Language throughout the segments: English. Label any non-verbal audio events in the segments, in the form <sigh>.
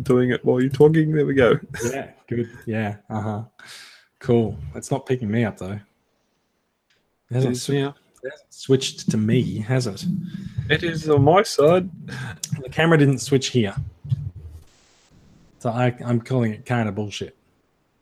doing it while you're talking. There we go. Yeah, good. Yeah, uh huh. Cool. It's not picking me up though. It hasn't, sw- Yeah. it hasn't switched to me, has it? It is on my side. The camera didn't switch here. So I, I'm calling it kind of bullshit.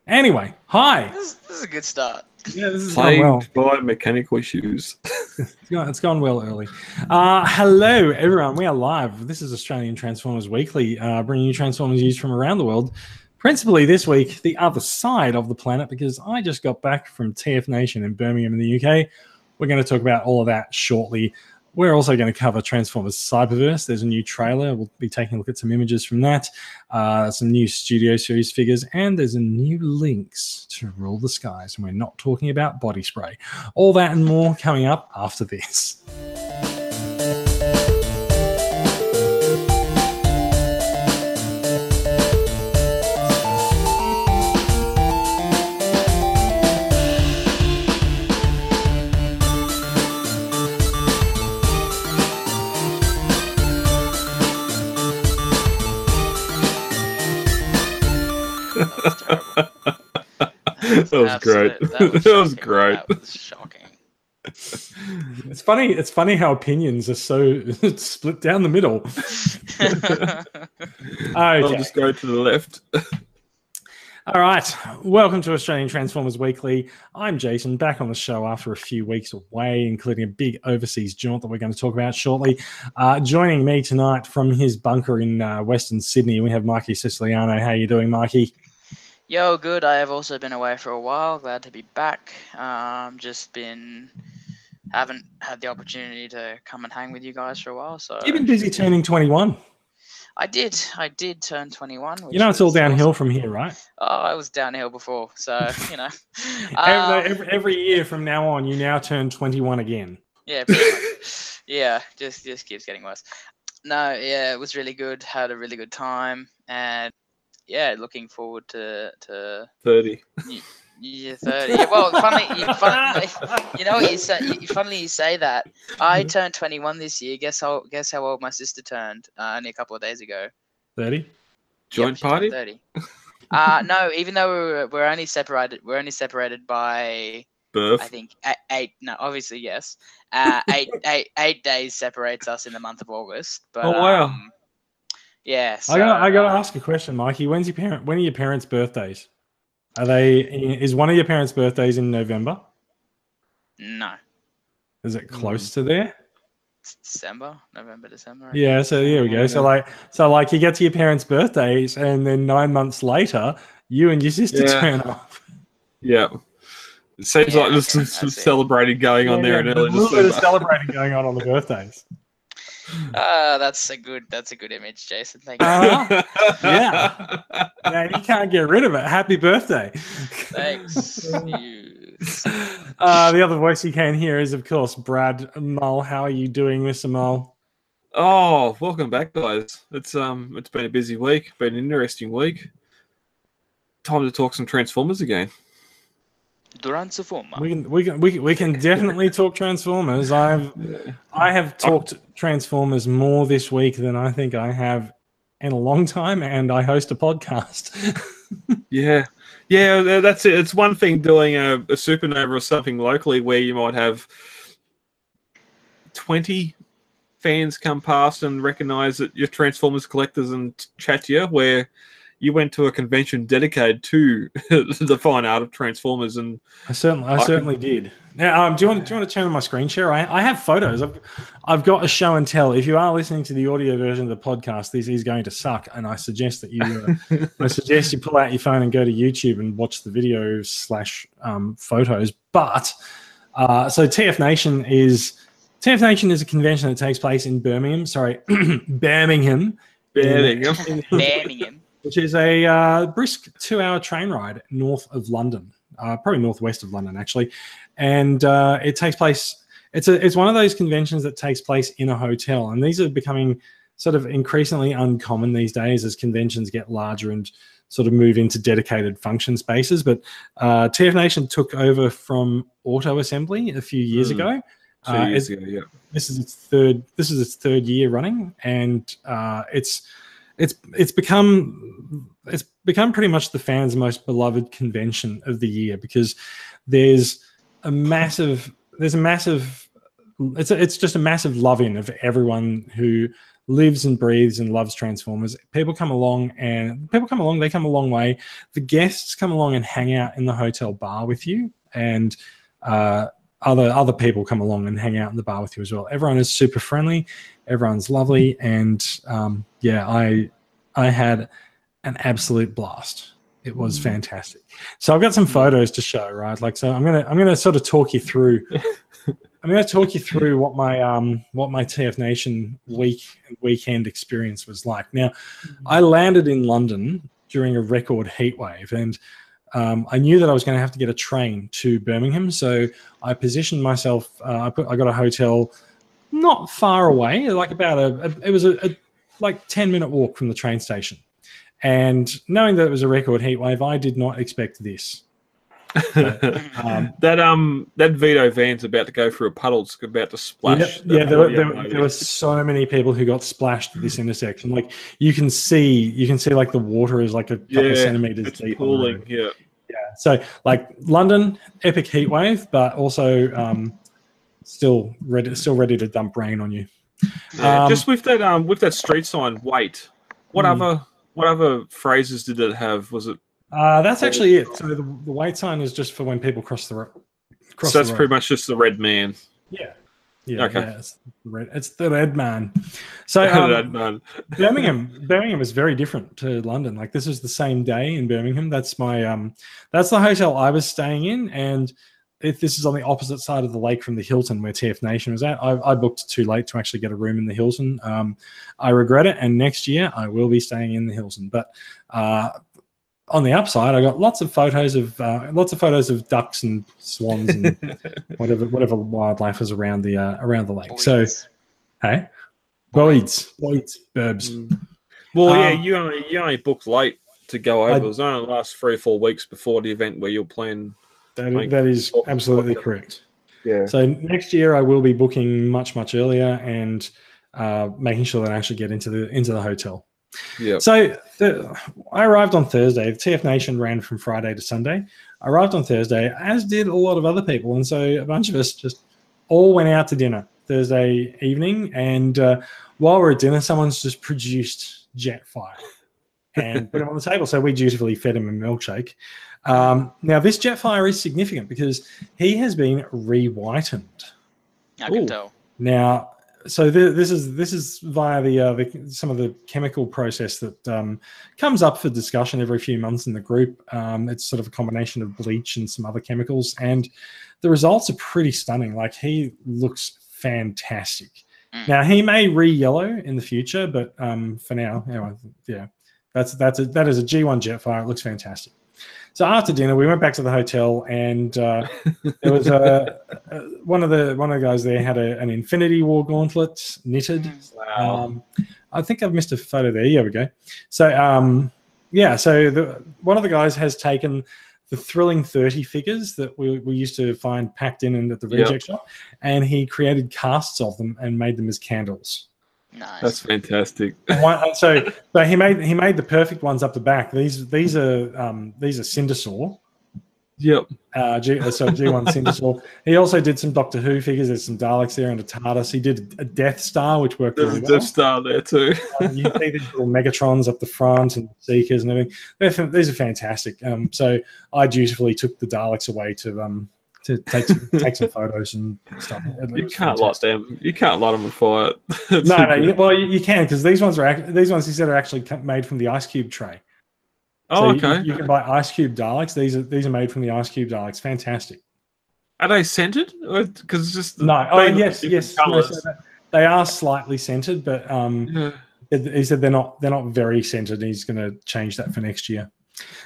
Anyway, hi. This, this is a good start. Yeah, this is going Plagued well. by mechanical issues. It's gone, it's gone well early. Uh, hello, everyone. We are live. This is Australian Transformers Weekly, uh, bringing you Transformers news from around the world. Principally this week, the other side of the planet, because I just got back from TF Nation in Birmingham in the UK. We're going to talk about all of that shortly. We're also going to cover Transformers Cyberverse. There's a new trailer. We'll be taking a look at some images from that, uh, some new Studio Series figures, and there's a new Lynx to rule the skies. And we're not talking about body spray. All that and more coming up after this. Was terrible. That was great. Absolute- That was <laughs> great. That was shocking. It's funny. It's funny how opinions are so <laughs> split down the middle. <laughs> I'll just go to the left. All right. Welcome to Australian Transformers Weekly. I'm Jason, back on the show after a few weeks away, including a big overseas jaunt that we're going to talk about shortly. Uh, joining me tonight from his bunker in uh, Western Sydney, we have Mikey Siciliano. How you doing, Mikey? Yo, good. I have also been away for a while. Glad to be back. Um, just been haven't had the opportunity to come and hang with you guys for a while. So You've been busy turning 21. I did. I did turn 21. You know, it's all downhill awesome. from here, right? Oh, I was downhill before, so you know. <laughs> every, Um, every, every year from now on, you now turn 21 again. Yeah, <laughs> yeah, just just keeps getting worse. No, yeah, it was really good. Had a really good time, and yeah, looking forward to to 30. Yeah, thirty. Well, funny, you, funny, you know what you say. You, funnily you say that. I turned twenty one this year. Guess how guess how old my sister turned uh, only a couple of days ago. 30? Joint turned party? Thirty. Uh, no, even though we're, we're only separated, we're only separated by Birth. I think eight, eight no, obviously yes. Uh, eight, eight, eight days separates us in the month of August. But, Oh, wow. um, yeah. So, I got I got to ask a question, Mikey. When's your parent? When are your parents' birthdays? Are they? Is one of your parents' birthdays in November? No, Is it hmm. close to there? it's December, November, December. I Yeah. So there we go. So like, so like, you get to your parents' birthdays, and then nine months later, you and your sister Yeah. turn up. Yeah. It seems Yeah, like there's okay, some celebrating going on there in Yeah, early a little bit of celebrating going on on the <laughs> birthdays. Uh, <laughs> that's a good. That's a good image, Jason. Thank you. Uh, <laughs> Yeah. Yeah, you can't get rid of it. Happy birthday. Thanks. You- <laughs> Uh, the other voice you can hear is, of course, Brad Mull. How are you doing, Mr. Mull? Oh, welcome back, guys. It's um, it's been a busy week, been an interesting week. Time to talk some Transformers again. Durant Sufuma. We can we can we, can- we can definitely talk Transformers. I've I have talked Transformers more this week than I think I have in a long time, and I host a podcast. <laughs> Yeah, yeah, uh, that's it. It's one thing doing a, a supernova or something locally where you might have twenty fans come past and recognize that you're Transformers collectors and chat to you. Where you went to a convention dedicated to <laughs> the fine art of Transformers, and I certainly I can- certainly did. Now, um, do you want do you want to turn on my screen share? I, I have photos. I've I've got a show and tell. If you are listening to the audio version of the podcast, this is going to suck, and I suggest that you uh, <laughs> I suggest you pull out your phone and go to YouTube and watch the video slash um, photos. But uh, so TF Nation is TF Nation is a convention that takes place in Birmingham. Sorry, <clears throat> Birmingham. Birmingham. Birmingham. Which is a uh, brisk two-hour train ride north of London, uh, probably northwest of London actually, and uh, it takes place. It's a it's one of those conventions that takes place in a hotel, and these are becoming sort of increasingly uncommon these days as conventions get larger and sort of move into dedicated function spaces. But uh, TF Nation took over from Auto Assembly a few years Hmm. ago. Two Uh, years ago, yeah. this is its third this is its third year running and uh, it's it's it's become it's become pretty much the fans' most beloved convention of the year because there's a massive there's a massive it's a, it's just a massive love in of everyone who lives and breathes and loves Transformers. People come along and people come along, they come a long way. The guests come along and hang out in the hotel bar with you, and uh, other other people come along and hang out in the bar with you as well. Everyone is super friendly, everyone's lovely, and um, yeah, I I had an absolute blast. It was Mm. fantastic. So I've got some photos to show, right? Like, so I'm gonna I'm gonna sort of talk you through. <laughs> I'm to talk you through what my um what my TF Nation week weekend experience was like. Now, I landed in London during a record heat wave, and um, I knew that I was going to have to get a train to Birmingham. So I positioned myself. Uh, I put I got a hotel not far away, like about a, a it was a, a like ten minute walk from the train station. And knowing that it was a record heat wave, I did not expect this. Um, that um that Vito van's about to go through a puddle. It's about to splash. Yeah, yeah there, were, there, there were so many people who got splashed at this intersection. Like you can see, you can see like the water is like a couple of Yeah, centimeters it's deep. pooling. Yeah. Yeah. So like London, epic heat wave, but also um, still ready, still ready to dump rain on you. Yeah, Um, just with that um with that street sign, wait. What Hmm. other what other phrases did it have? Was it Uh, that's actually it. So the, the white sign is just for when people cross the road. Cross so that's pretty much just the red man. yeah. Yeah, Okay. yeah, it's the red. It's the red man. So <laughs> um, That man. <laughs> Birmingham, Birmingham is very different to London. Like this is the same day in Birmingham. That's my um, that's the hotel I was staying in, and if this is on the opposite side of the lake from the Hilton where TF Nation was at, I, I booked too late to actually get a room in the Hilton. Um, I regret it, and next year I will be staying in the Hilton. But uh, on the upside, I got lots of photos of uh, lots of photos of ducks and swans and <laughs> whatever whatever wildlife is around the uh, around the lake. So hey, boids, boids, burbs. Mm. Well, yeah, Um, you only you only booked late to go over. I- it was only the last three or four weeks before the event where you'll plan. That, Like- that is absolutely correct. Yeah. So next year I will be booking much much earlier and uh, making sure that I actually get into the into the hotel. Yeah. So the, I arrived on Thursday. The TF Nation ran from Friday to Sunday. I arrived on Thursday, as did a lot of other people, and so a bunch of us just all went out to dinner Thursday evening. And uh, while we're at dinner, someone's just produced Jetfire and put him on the table. So we dutifully fed him a milkshake. Um, now this Jetfire is significant because he has been re-whitened. I can Ooh. tell. Now, so th- this is this is via the, uh, the some of the chemical process that um, comes up for discussion every few months in the group. Um, it's sort of a combination of bleach and some other chemicals, and the results are pretty stunning. Like he looks fantastic. Mm. Now he may re-yellow in the future, but um, for now, anyway, yeah, that's that's a, that is a G1 Jetfire. It looks fantastic. So after dinner, we went back to the hotel, and uh, <laughs> there was a, a one of the one of the guys there had a, an Infinity War gauntlet knitted. Mm. Wow. Um, I think I've missed a photo there. Yeah, we go. So um, yeah, so the, one of the guys has taken the thrilling 30 figures that we, we used to find packed in and at the Yep. reject shop, and he created casts of them and made them as candles. Nice. That's fantastic. One- so, so he made he made the perfect ones up the back. These these are um, these are Cindersaur. Yep. Uh, G, uh, so G1 Cindersaur. He also did some Doctor Who figures. There's some Daleks there and a TARDIS. He did a Death Star, which worked There's really a well. Death Star there too. Um, you see these little Megatrons up the front and Seekers and everything. They're, these are fantastic. Um, so I dutifully took the Daleks away to um to take some, take some photos and stuff. It You can't light them. You can't light them on fire. <laughs> No, no. You, <laughs> well, you, you can because these ones are act- these ones he said are actually made from the Ice Cube tray. Oh, So you- okay. You, can buy Ice Cube Daleks. These are these are made from the Ice Cube Daleks. Fantastic. Are they scented? Because just No. Oh yes, yes. No, colours. so they are slightly scented, but um, Yeah. he said they're not they're not very scented. He's going to change that for next year.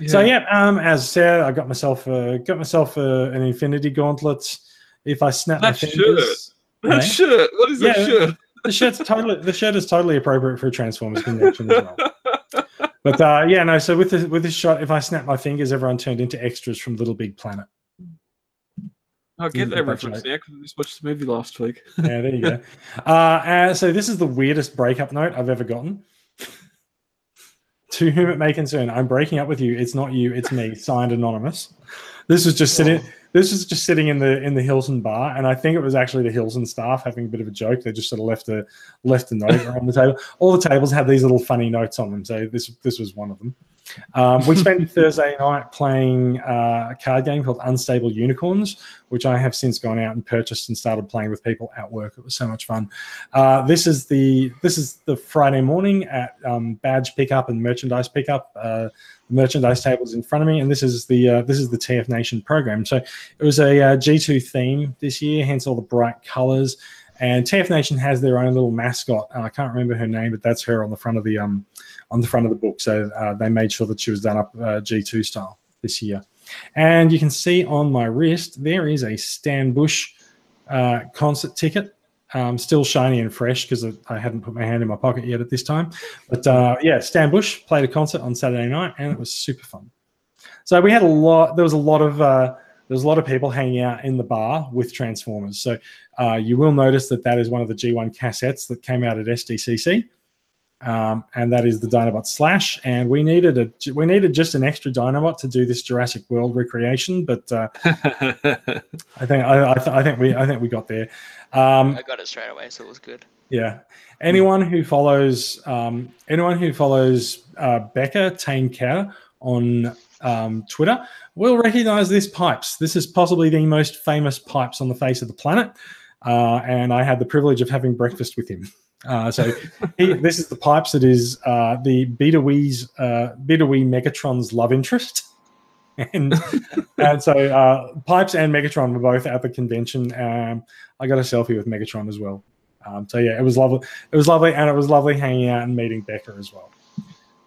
So yeah, um, as I said, I got myself uh, got myself uh, an Infinity Gauntlet. If I snap my That fingers, That Yeah. shirt. What is that shirt? the shirt's totally the shirt is totally appropriate for a Transformers convention as well. <laughs> But uh, yeah, no. So with this with this shot, if I snap my fingers, everyone turned into extras from Little Big Planet. I get Yeah, that that's reference right. now because I just watched the movie last week. Yeah, there you go. <laughs> Uh, uh, so this is the weirdest breakup note I've ever gotten. To whom it may concern, I'm breaking up with you. It's not you, it's me. Signed anonymous. This was just sitting. This was just sitting in the in the Hilton bar, and I think it was actually the Hilton staff having a bit of a joke. They just sort of left a left a note on the table. All the tables had these little funny notes on them, so this this was one of them. Um, we spent <laughs> Thursday night playing uh, a card game called Unstable Unicorns, which I have since gone out and purchased and started playing with people at work. It was so much fun. Uh, this is the this is the Friday morning at um, badge pickup and merchandise pickup. Uh, the merchandise tables in front of me, and this is the uh, this is the TF Nation program. So it was a uh, G2 theme this year, hence all the bright colors. And TF Nation has their own little mascot. Uh, I can't remember her name, but that's her on the front of the um, on the front of the book. So uh, they made sure that she was done up uh, G2 style this year. And you can see on my wrist there is a Stan Bush uh, concert ticket. Um, still shiny and fresh because I hadn't put my hand in my pocket yet at this time. But uh, yeah, Stan Bush played a concert on Saturday night and it was super fun. So we had a lot. There was a lot of uh, there was a lot of people hanging out in the bar with Transformers. So uh, you will notice that that is one of the G1 cassettes that came out at SDCC. Um, and that is the Dinobot Slash. And we needed a we needed just an extra Dinobot to do this Jurassic World recreation, but uh, <laughs> I think I, I, th- I, think we I think we got there. Um, I got it straight away, so it was good. Yeah. Anyone who follows um, anyone who follows uh, Becca Tane Care on um, Twitter will recognize this pipes. This is possibly the most famous pipes on the face of the planet. Uh, and I had the privilege of having breakfast with him. <laughs> Uh, so he, <laughs> this is the pipes that is uh, the Wee's uh, Wee Megatron's love interest. <laughs> And, and so uh, Pipes and Megatron were both at the convention. Um, I got a selfie with Megatron as well. Um, so yeah, it was lovely. It was lovely, and it was lovely hanging out and meeting Becca as well.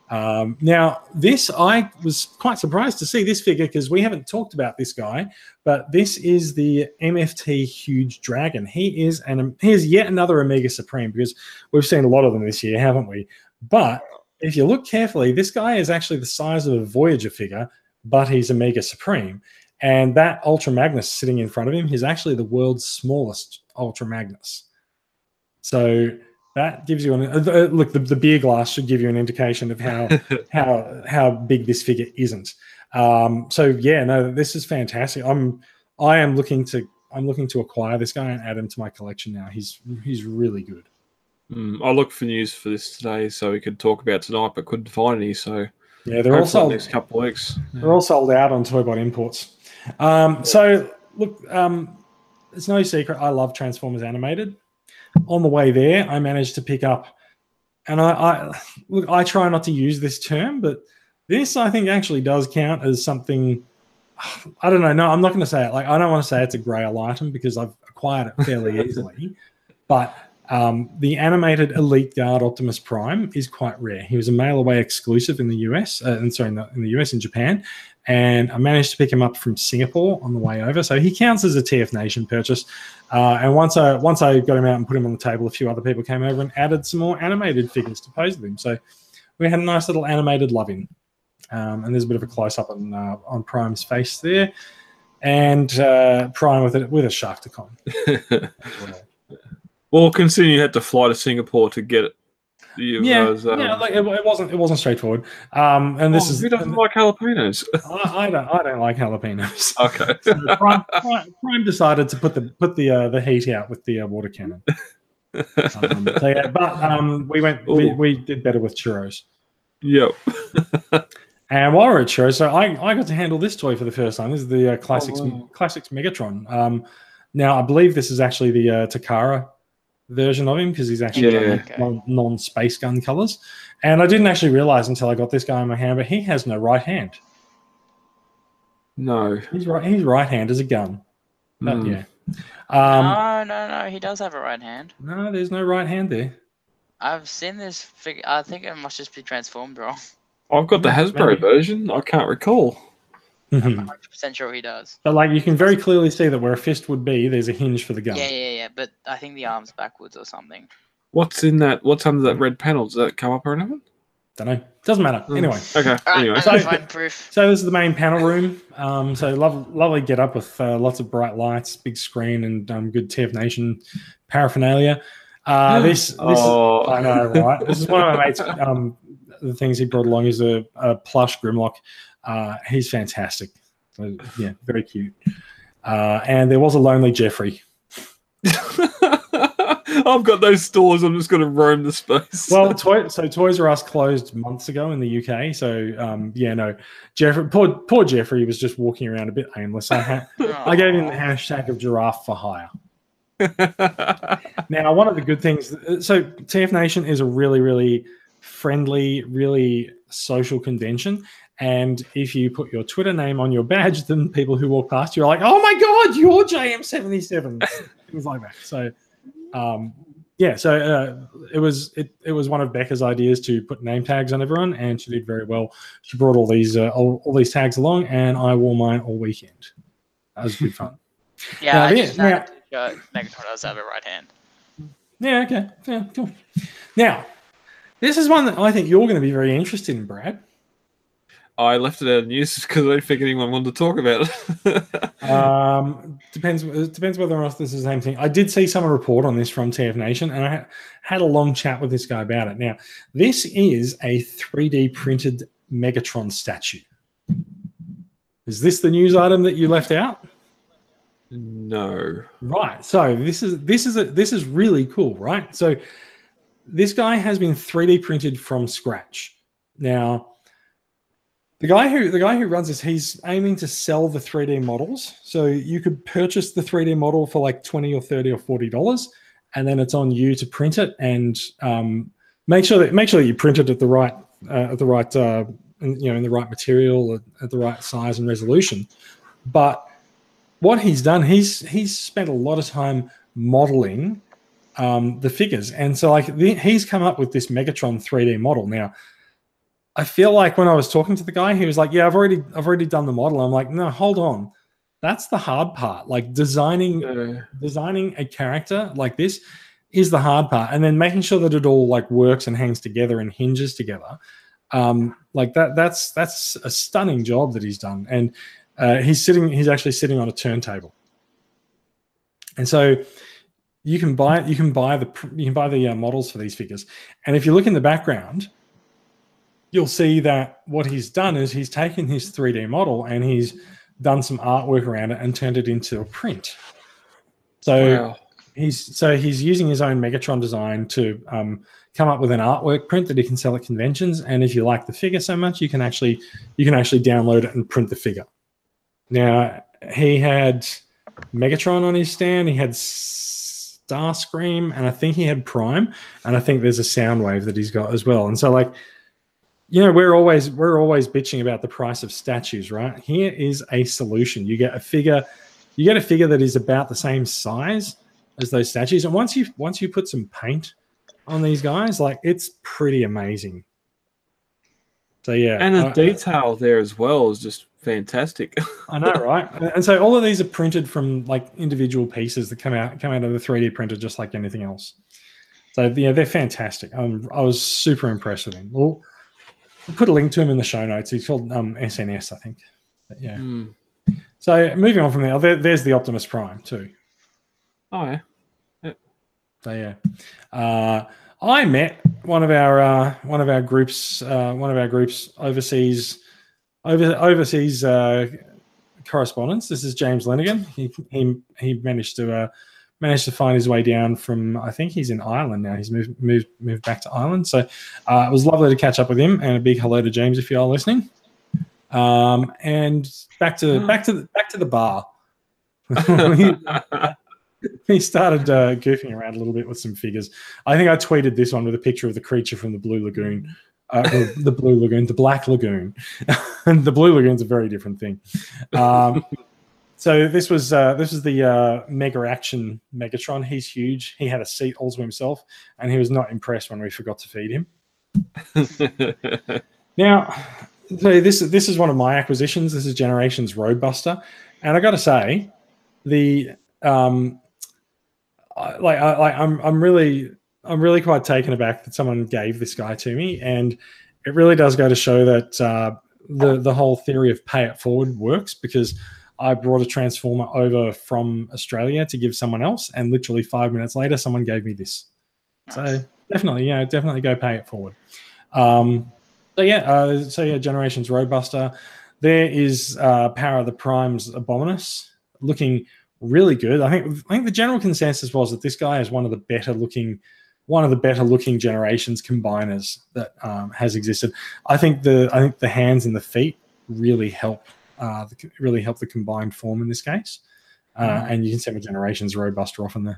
Um, now, this I was quite surprised to see this figure because we haven't talked about this guy, but this is the MFT Huge Dragon. He is an he is yet another Omega Supreme because we've seen a lot of them this year, haven't we? But if you look carefully, this guy is actually the size of a Voyager figure, but he's Omega Supreme. And that Ultra Magnus sitting in front of him is actually the world's smallest Ultra Magnus. So that gives you an uh, uh, look. The, the, beer glass should give you an indication of how <laughs> how how big this figure isn't. Um, so yeah, no, this is fantastic. I'm I am looking to I'm looking to acquire this guy and add him to my collection now. He's he's really good. Mm, I looked for news for this today so we could talk about tonight, but couldn't find any. So yeah, they're all sold next couple weeks. They're all sold out on Toybot imports. Um, so look, um, it's no secret I love Transformers animated on the way there, I managed to pick up, and I, I look, I try not to use this term, but this I think actually does count as something. I don't know. No, I'm not going to say it. Like I don't want to say it's a grail item because I've acquired it fairly <laughs> easily, but um, the animated Elite Guard Optimus Prime is quite rare. He was a mail away exclusive in the US, uh, and sorry, in the, in the US and Japan, and I managed to pick him up from Singapore on the way over. So he counts as a TF Nation purchase. Uh, and once I once I got him out and put him on the table, a few other people came over and added some more animated figures to pose with him. So we had a nice little animated loving. Um, and there's a bit of a close up on uh, on Prime's face there, and uh, Prime with a, with a Sharkticon. <laughs> well, considering you had to fly to Singapore to get it yeah, was, um, yeah, like it, it, wasn't it wasn't straightforward. Um, and this oh, is who doesn't like jalapenos? <laughs> I, I, don't I don't like jalapenos. <laughs> Okay. <laughs> so Prime, Prime, Prime, decided to put the put the uh, the heat out with the uh, water cannon. um, so yeah, but um, we went we, we, did better with churros. Yep. and while we're at churros, so I, I got to handle this toy for the first time. This is the uh, classics oh, wow. classics Megatron. Um, now I believe this is actually the uh, Takara version of him because he's actually yeah, okay. non space gun colors. And I didn't actually realize until I got this guy in my hand, but he has no right hand. No, he's right. He's right hand as a gun. But mm. yeah. Um, no, no, no. He does have a right hand. No, there's no right hand there. I've seen this figure. I think it must just be transformed wrong. I've got the Hasbro Maybe. version. I can't recall. I'm 100 percent sure he does. But like you can very clearly see that where a fist would be, there's a hinge for the gun. Yeah, yeah, yeah. But I think the arm's backwards or something. What's in that? What's under that red panel? Does that come up or anything? Don't know. Doesn't matter. Mm. Anyway. Okay. Anyway. So, proof. so this is the main panel room. Um, so love, lovely get up with uh, lots of bright lights, big screen, and um, good TF Nation paraphernalia. Uh, this, this oh. is, I know, right? This is one of my mates. <laughs> Um, the things he brought along is a, a plush Grimlock. Uh, he's fantastic. So, yeah, very cute. Uh, and there was a lonely Geoffrey. <laughs> I've got those stores. I'm just going to roam the space. Well, toy, so Toys R Us closed months ago in the UK. So um, yeah, no, Geoffrey, poor poor Geoffrey was just walking around a bit aimless. I, ha- <laughs> I gave him the hashtag of giraffe for hire. <laughs> Now, one of the good things, so TF Nation is a really, really friendly, really social convention. And if you put your Twitter name on your badge, then people who walk past you are like, "Oh my god, you're JM77," <laughs> things like that. So, um, yeah, so uh, it was it, it was one of Becca's ideas to put name tags on everyone, and she did very well. She brought all these uh, all, all these tags along, and I wore mine all weekend. That was good fun. <laughs> Yeah, Now, I yeah, just now- uh, Megatron does have a right hand. Yeah, okay. Yeah, cool. Now, this is one that I think you're going to be very interested in, Brad. I left it out of news <laughs> because I didn't think anyone wanted to talk about it. <laughs> Um, depends. It depends whether or not this is the same thing. I did see someone report on this from TF Nation, and I had a long chat with this guy about it. Now, this is a 3D printed Megatron statue. Is this the news item that you left out? no. Right. So this is this is a, this is really cool, right? So this guy has been 3D printed from scratch. Now, the guy who the guy who runs this, he's aiming to sell the 3D models. So you could purchase the 3D model for like 20 or 30 or 40 dollars, and then it's on you to print it and um, make sure that make sure that you print it at the right uh, at the right uh, you know in the right material at, at the right size and resolution. But what he's done, he's he's spent a lot of time modeling um, the figures, and so like the, he's come up with this Megatron 3D model. Now, I feel like when I was talking to the guy, he was like, "Yeah, I've already I've already done the model." I'm like, "No, hold on, that's the hard part. Like designing Uh, designing a character like this is the hard part, and then making sure that it all like works and hangs together and hinges together. Um, like that that's that's a stunning job that he's done, and uh, he's sitting he's actually sitting on a turntable, and so you can buy you can buy the you can buy the uh, models for these figures, and if you look in the background. You'll see that what he's done is he's taken his 3D model and he's done some artwork around it and turned it into a print. So wow. he's so he's using his own Megatron design to um, come up with an artwork print that he can sell at conventions. And if you like the figure so much, you can actually you can actually download it and print the figure. Now he had Megatron on his stand. He had Starscream, and I think he had Prime, and I think there's a Soundwave that he's got as well. And so like you know we're always we're always bitching about the price of statues right here is a solution you get a figure you get a figure that is about the same size as those statues and once you once you put some paint on these guys like it's pretty amazing so yeah And the I- detail there as well is just fantastic. <laughs> I know, right? And so all of these are printed from like individual pieces that come out come out of the 3D printer, just like anything else. So yeah, they're fantastic. Um, I was super impressed with them We'll, we'll put a link to him in the show notes. He's called um, SNS, I think. But, yeah. Hmm. So moving on from there, there, there's the Optimus Prime too. Oh yeah. So yeah, uh, I met one of our uh, one of our groups uh, one of our groups overseas over overseas uh, correspondents. This is James Lenigan. He he, he managed to uh, managed to find his way down from I think he's in Ireland now. He's moved moved moved back to Ireland. So uh, it was lovely to catch up with him, and a big hello to James if you are listening. Um, and back to back to the, back to the bar. <laughs> <laughs> he started uh, goofing around a little bit with some figures. I think I tweeted this one with a picture of the creature from the Blue Lagoon, uh, the, <laughs> the Blue Lagoon, the Black Lagoon, and the Blue Lagoon's a very different thing. Um, so this was uh, this was the uh, Mega Action Megatron. He's huge. He had a seat all to himself, and he was not impressed when we forgot to feed him. <laughs> Now, so this this is one of my acquisitions. This is Generations Roadbuster, and I got to say, the um, I- like I, like I'm I'm really I'm really quite taken aback that someone gave this guy to me, and it really does go to show that uh, the the whole theory of pay it forward works because I brought a transformer over from Australia to give someone else, and literally five minutes later, someone gave me this. So definitely, yeah, definitely go pay it forward. Um, So yeah, uh, so yeah, Generations Roadbuster. There is uh, Power of the Primes Abominus, looking really good. I think I think the general consensus was that this guy is one of the better looking, one of the better looking Generations combiners that um, has existed. I think the I think the hands and the feet really help uh, the, really help the combined form in this case, uh, and you can see my Generations Roadbuster off on the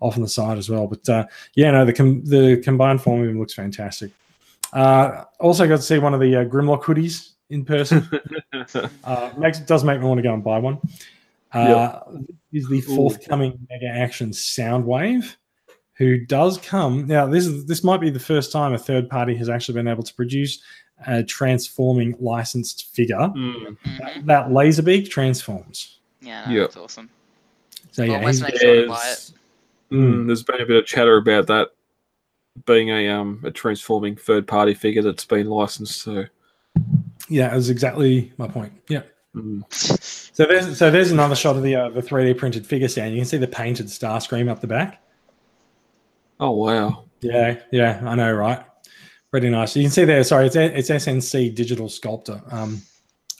off on the side as well. But uh, yeah, no, the com- the combined form of him looks fantastic. Uh, also got to see one of the uh, Grimlock hoodies in person. <laughs> uh, makes does make me want to go and buy one. Uh, Is the forthcoming Mega Action Soundwave, who does come now. This is this might be the first time a third party has actually been able to produce a transforming licensed figure. Mm. That, that Laserbeak transforms. Yeah, no, Yep. that's awesome. So yeah, Almost he's- make sure to buy it. There's, mm, there's been a bit of chatter about that being a um a transforming third party figure that's been licensed. So yeah, that's exactly my point. Yeah. mm. <laughs> So there's so there's another shot of the uh, the 3D printed figure stand. You can see the painted Starscream up the back. oh wow, Yeah, yeah, I know, right? Pretty nice. You can see there. Sorry, it's it's SNC Digital Sculptor. Um,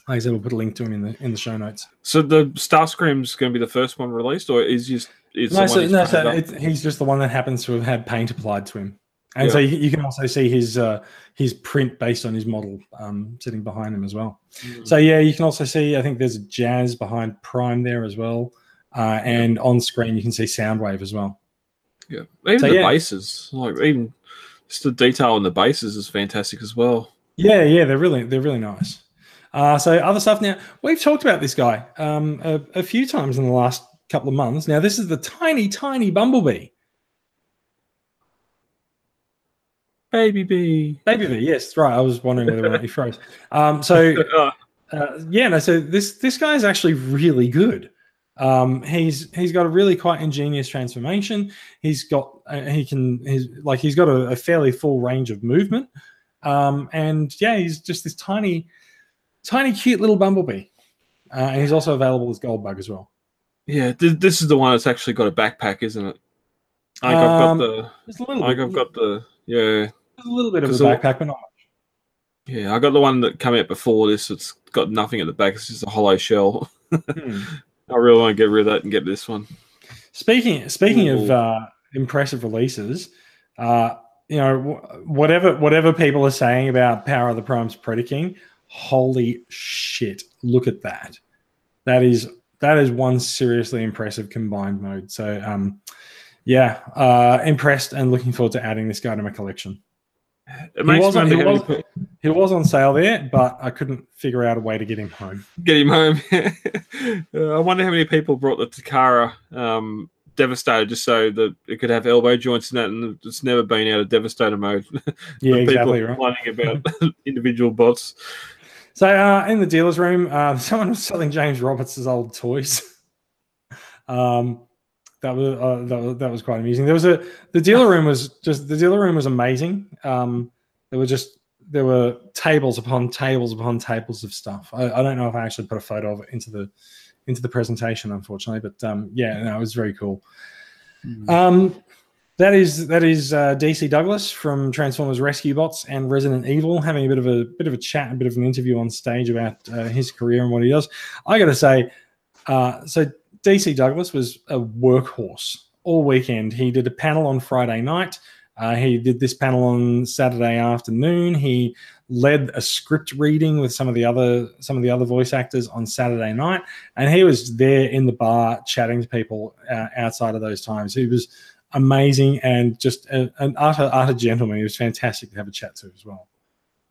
like I said, we'll put a link to him in the in the show notes. so the Starscream's going to be the first one released, or is just is No, so, he's no, so he's just the one that happens to have had paint applied to him, and so you, you can also see his uh, his print based on his model um, sitting behind him as well. Mm. So yeah, you can also see. I think there's a Jazz behind Prime there as well, uh, and on screen you can see Soundwave as well. Yeah, even So, the yeah. bases, like even just the detail on the bases is fantastic as well. Yeah, yeah, they're really they're really nice. Uh, so other stuff now we've talked about this guy um, a, a few times in the last couple of months. Now this is the tiny tiny bumblebee, Baby bee. baby bee. Yes, right. I was wondering whether or not you froze. Um, so <laughs> uh, yeah, no. So this this guy is actually really good. Um, he's he's got a really quite ingenious transformation. He's got uh, he can he's like he's got a, a fairly full range of movement. Um, and yeah, he's just this tiny, tiny, cute little bumblebee. Uh, and he's also available as Goldbug as well. yeah, th- this is the one that's actually got a backpack, isn't it? I think I've Um, got the. Little, I bit, think I've got the. Yeah, a little bit of a backpack, but not much. yeah. I got the one that came out before this. It's got nothing at the back. It's just a hollow shell. <laughs> Hmm. I really want to get rid of that and get this one. Speaking speaking of uh, impressive releases, uh, you know whatever whatever people are saying about Power of the Primes Predaking, holy shit! Look at that. That is that is one seriously impressive combined mode. So um, yeah, uh, impressed and looking forward to adding this guy to my collection. It makes was on- he was- He was on sale there, but I couldn't figure out a way to get him home. get him home. <laughs> Uh, I wonder how many people brought the Takara um, Devastator just so that it could have elbow joints in that, and it's never been out of Devastator mode. <laughs> Yeah, exactly People right. complaining about <laughs> individual bots. So uh, in the dealer's room, uh, someone was selling James Roberts' old toys. um, that was uh, that was that was quite amusing. There was a the dealer room was just the dealer room was amazing. Um, there were just there were tables upon tables upon tables of stuff. I, I don't know if I actually put a photo of it into the into the presentation, unfortunately, but um, yeah, no, it was very cool. Um, that is that is uh, DC Douglas from Transformers Rescue Bots and Resident Evil having a bit of a bit of a chat, a bit of an interview on stage about uh, his career and what he does. I got to say, uh, so DC Douglas was a workhorse all weekend. He did a panel on Friday night. Uh, he did this panel on Saturday afternoon. He led a script reading with some of the other some of the other voice actors on Saturday night, and he was there in the bar chatting to people uh, outside of those times. He was amazing and just a, an utter utter gentleman. He was fantastic to have a chat to as well.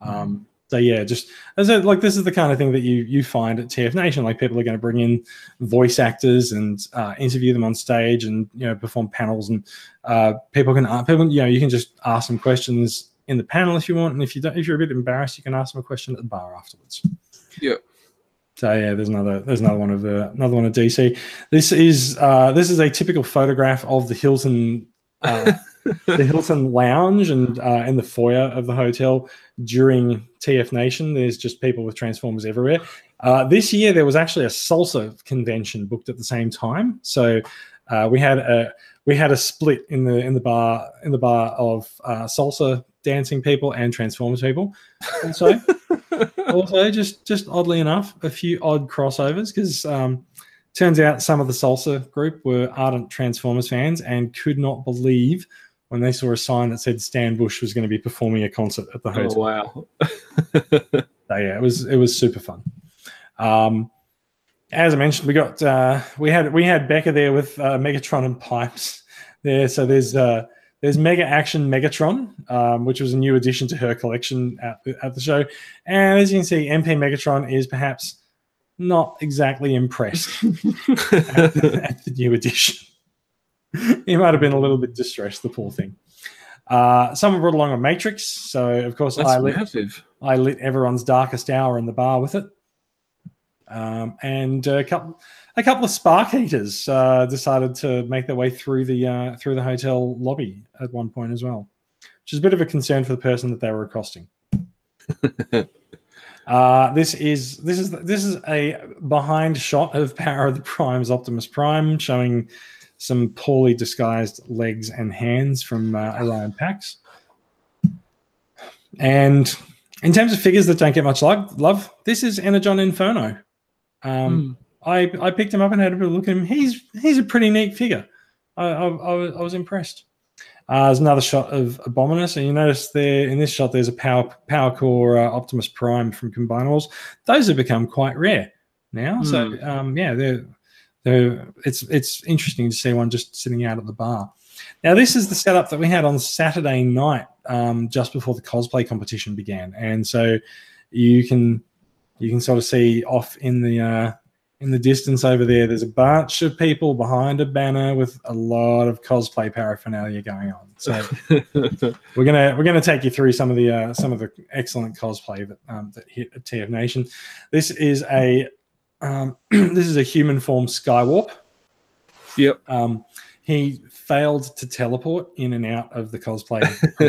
Um, so yeah, just as a, like this is the kind of thing that you you find at TF Nation. Like people are going to bring in voice actors and uh, interview them on stage and you know perform panels and uh, people can uh, people you know you can just ask them questions in the panel if you want, and if you don't if you're a bit embarrassed, you can ask them a question at the bar afterwards. Yeah. So yeah, there's another there's another one of uh, another one of DC. This is uh, this is a typical photograph of the Hilton uh, <laughs> the Hilton Lounge and uh, in the foyer of the hotel during TF Nation. There's just people with Transformers everywhere. Uh, this year there was actually a salsa convention booked at the same time, so uh, we had a we had a split in the in the bar in the bar of uh, salsa dancing people and Transformers people. Also, <laughs> also just just oddly enough, a few odd crossovers because um, turns out some of the salsa group were ardent Transformers fans and could not believe when they saw a sign that said Stan Bush was going to be performing a concert at the hotel. Oh wow. <laughs> So yeah, it was it was super fun. Um, as I mentioned, we got uh, we had we had Becca there with uh, Megatron and pipes there. So there's uh, there's Mega Action Megatron, um, which was a new addition to her collection at the, at the show. And as you can see, MP Megatron is perhaps not exactly impressed <laughs> at, the, at the new addition. <laughs> he might have been a little bit distressed, the poor thing. Uh, someone brought along a Matrix, so of course That's I lit, massive. I lit everyone's darkest hour in the bar with it. Um, and a couple, a couple of Sparkeaters uh, decided to make their way through the uh, through the hotel lobby at one point as well, which is a bit of a concern for the person that they were accosting. <laughs> uh, this is this is this is a behind shot of Power of the Prime's Optimus Prime, showing some poorly disguised legs and hands from uh, Orion Pax. And in terms of figures that don't get much love, love this is Energon Inferno. Um, I I picked him up and had a bit of a look at him. He's he's a pretty neat figure. I I, I, was, I was impressed. Uh, there's another shot of Abominus, and you notice there in this shot there's a power power core uh, Optimus Prime from Combinables. Those have become quite rare now. So um, yeah, they're they're it's it's interesting to see one just sitting out at the bar. Now this is the setup that we had on Saturday night, um, just before the cosplay competition began, and so you can you can sort of see off in the uh, in the distance over there. There's a bunch of people behind a banner with a lot of cosplay paraphernalia going on. So <laughs> we're gonna we're gonna take you through some of the uh, some of the excellent cosplay that um, that hit at TF Nation. This is a um, <clears throat> this is a human form Skywarp. yep. Um, he failed to teleport in and out of the cosplay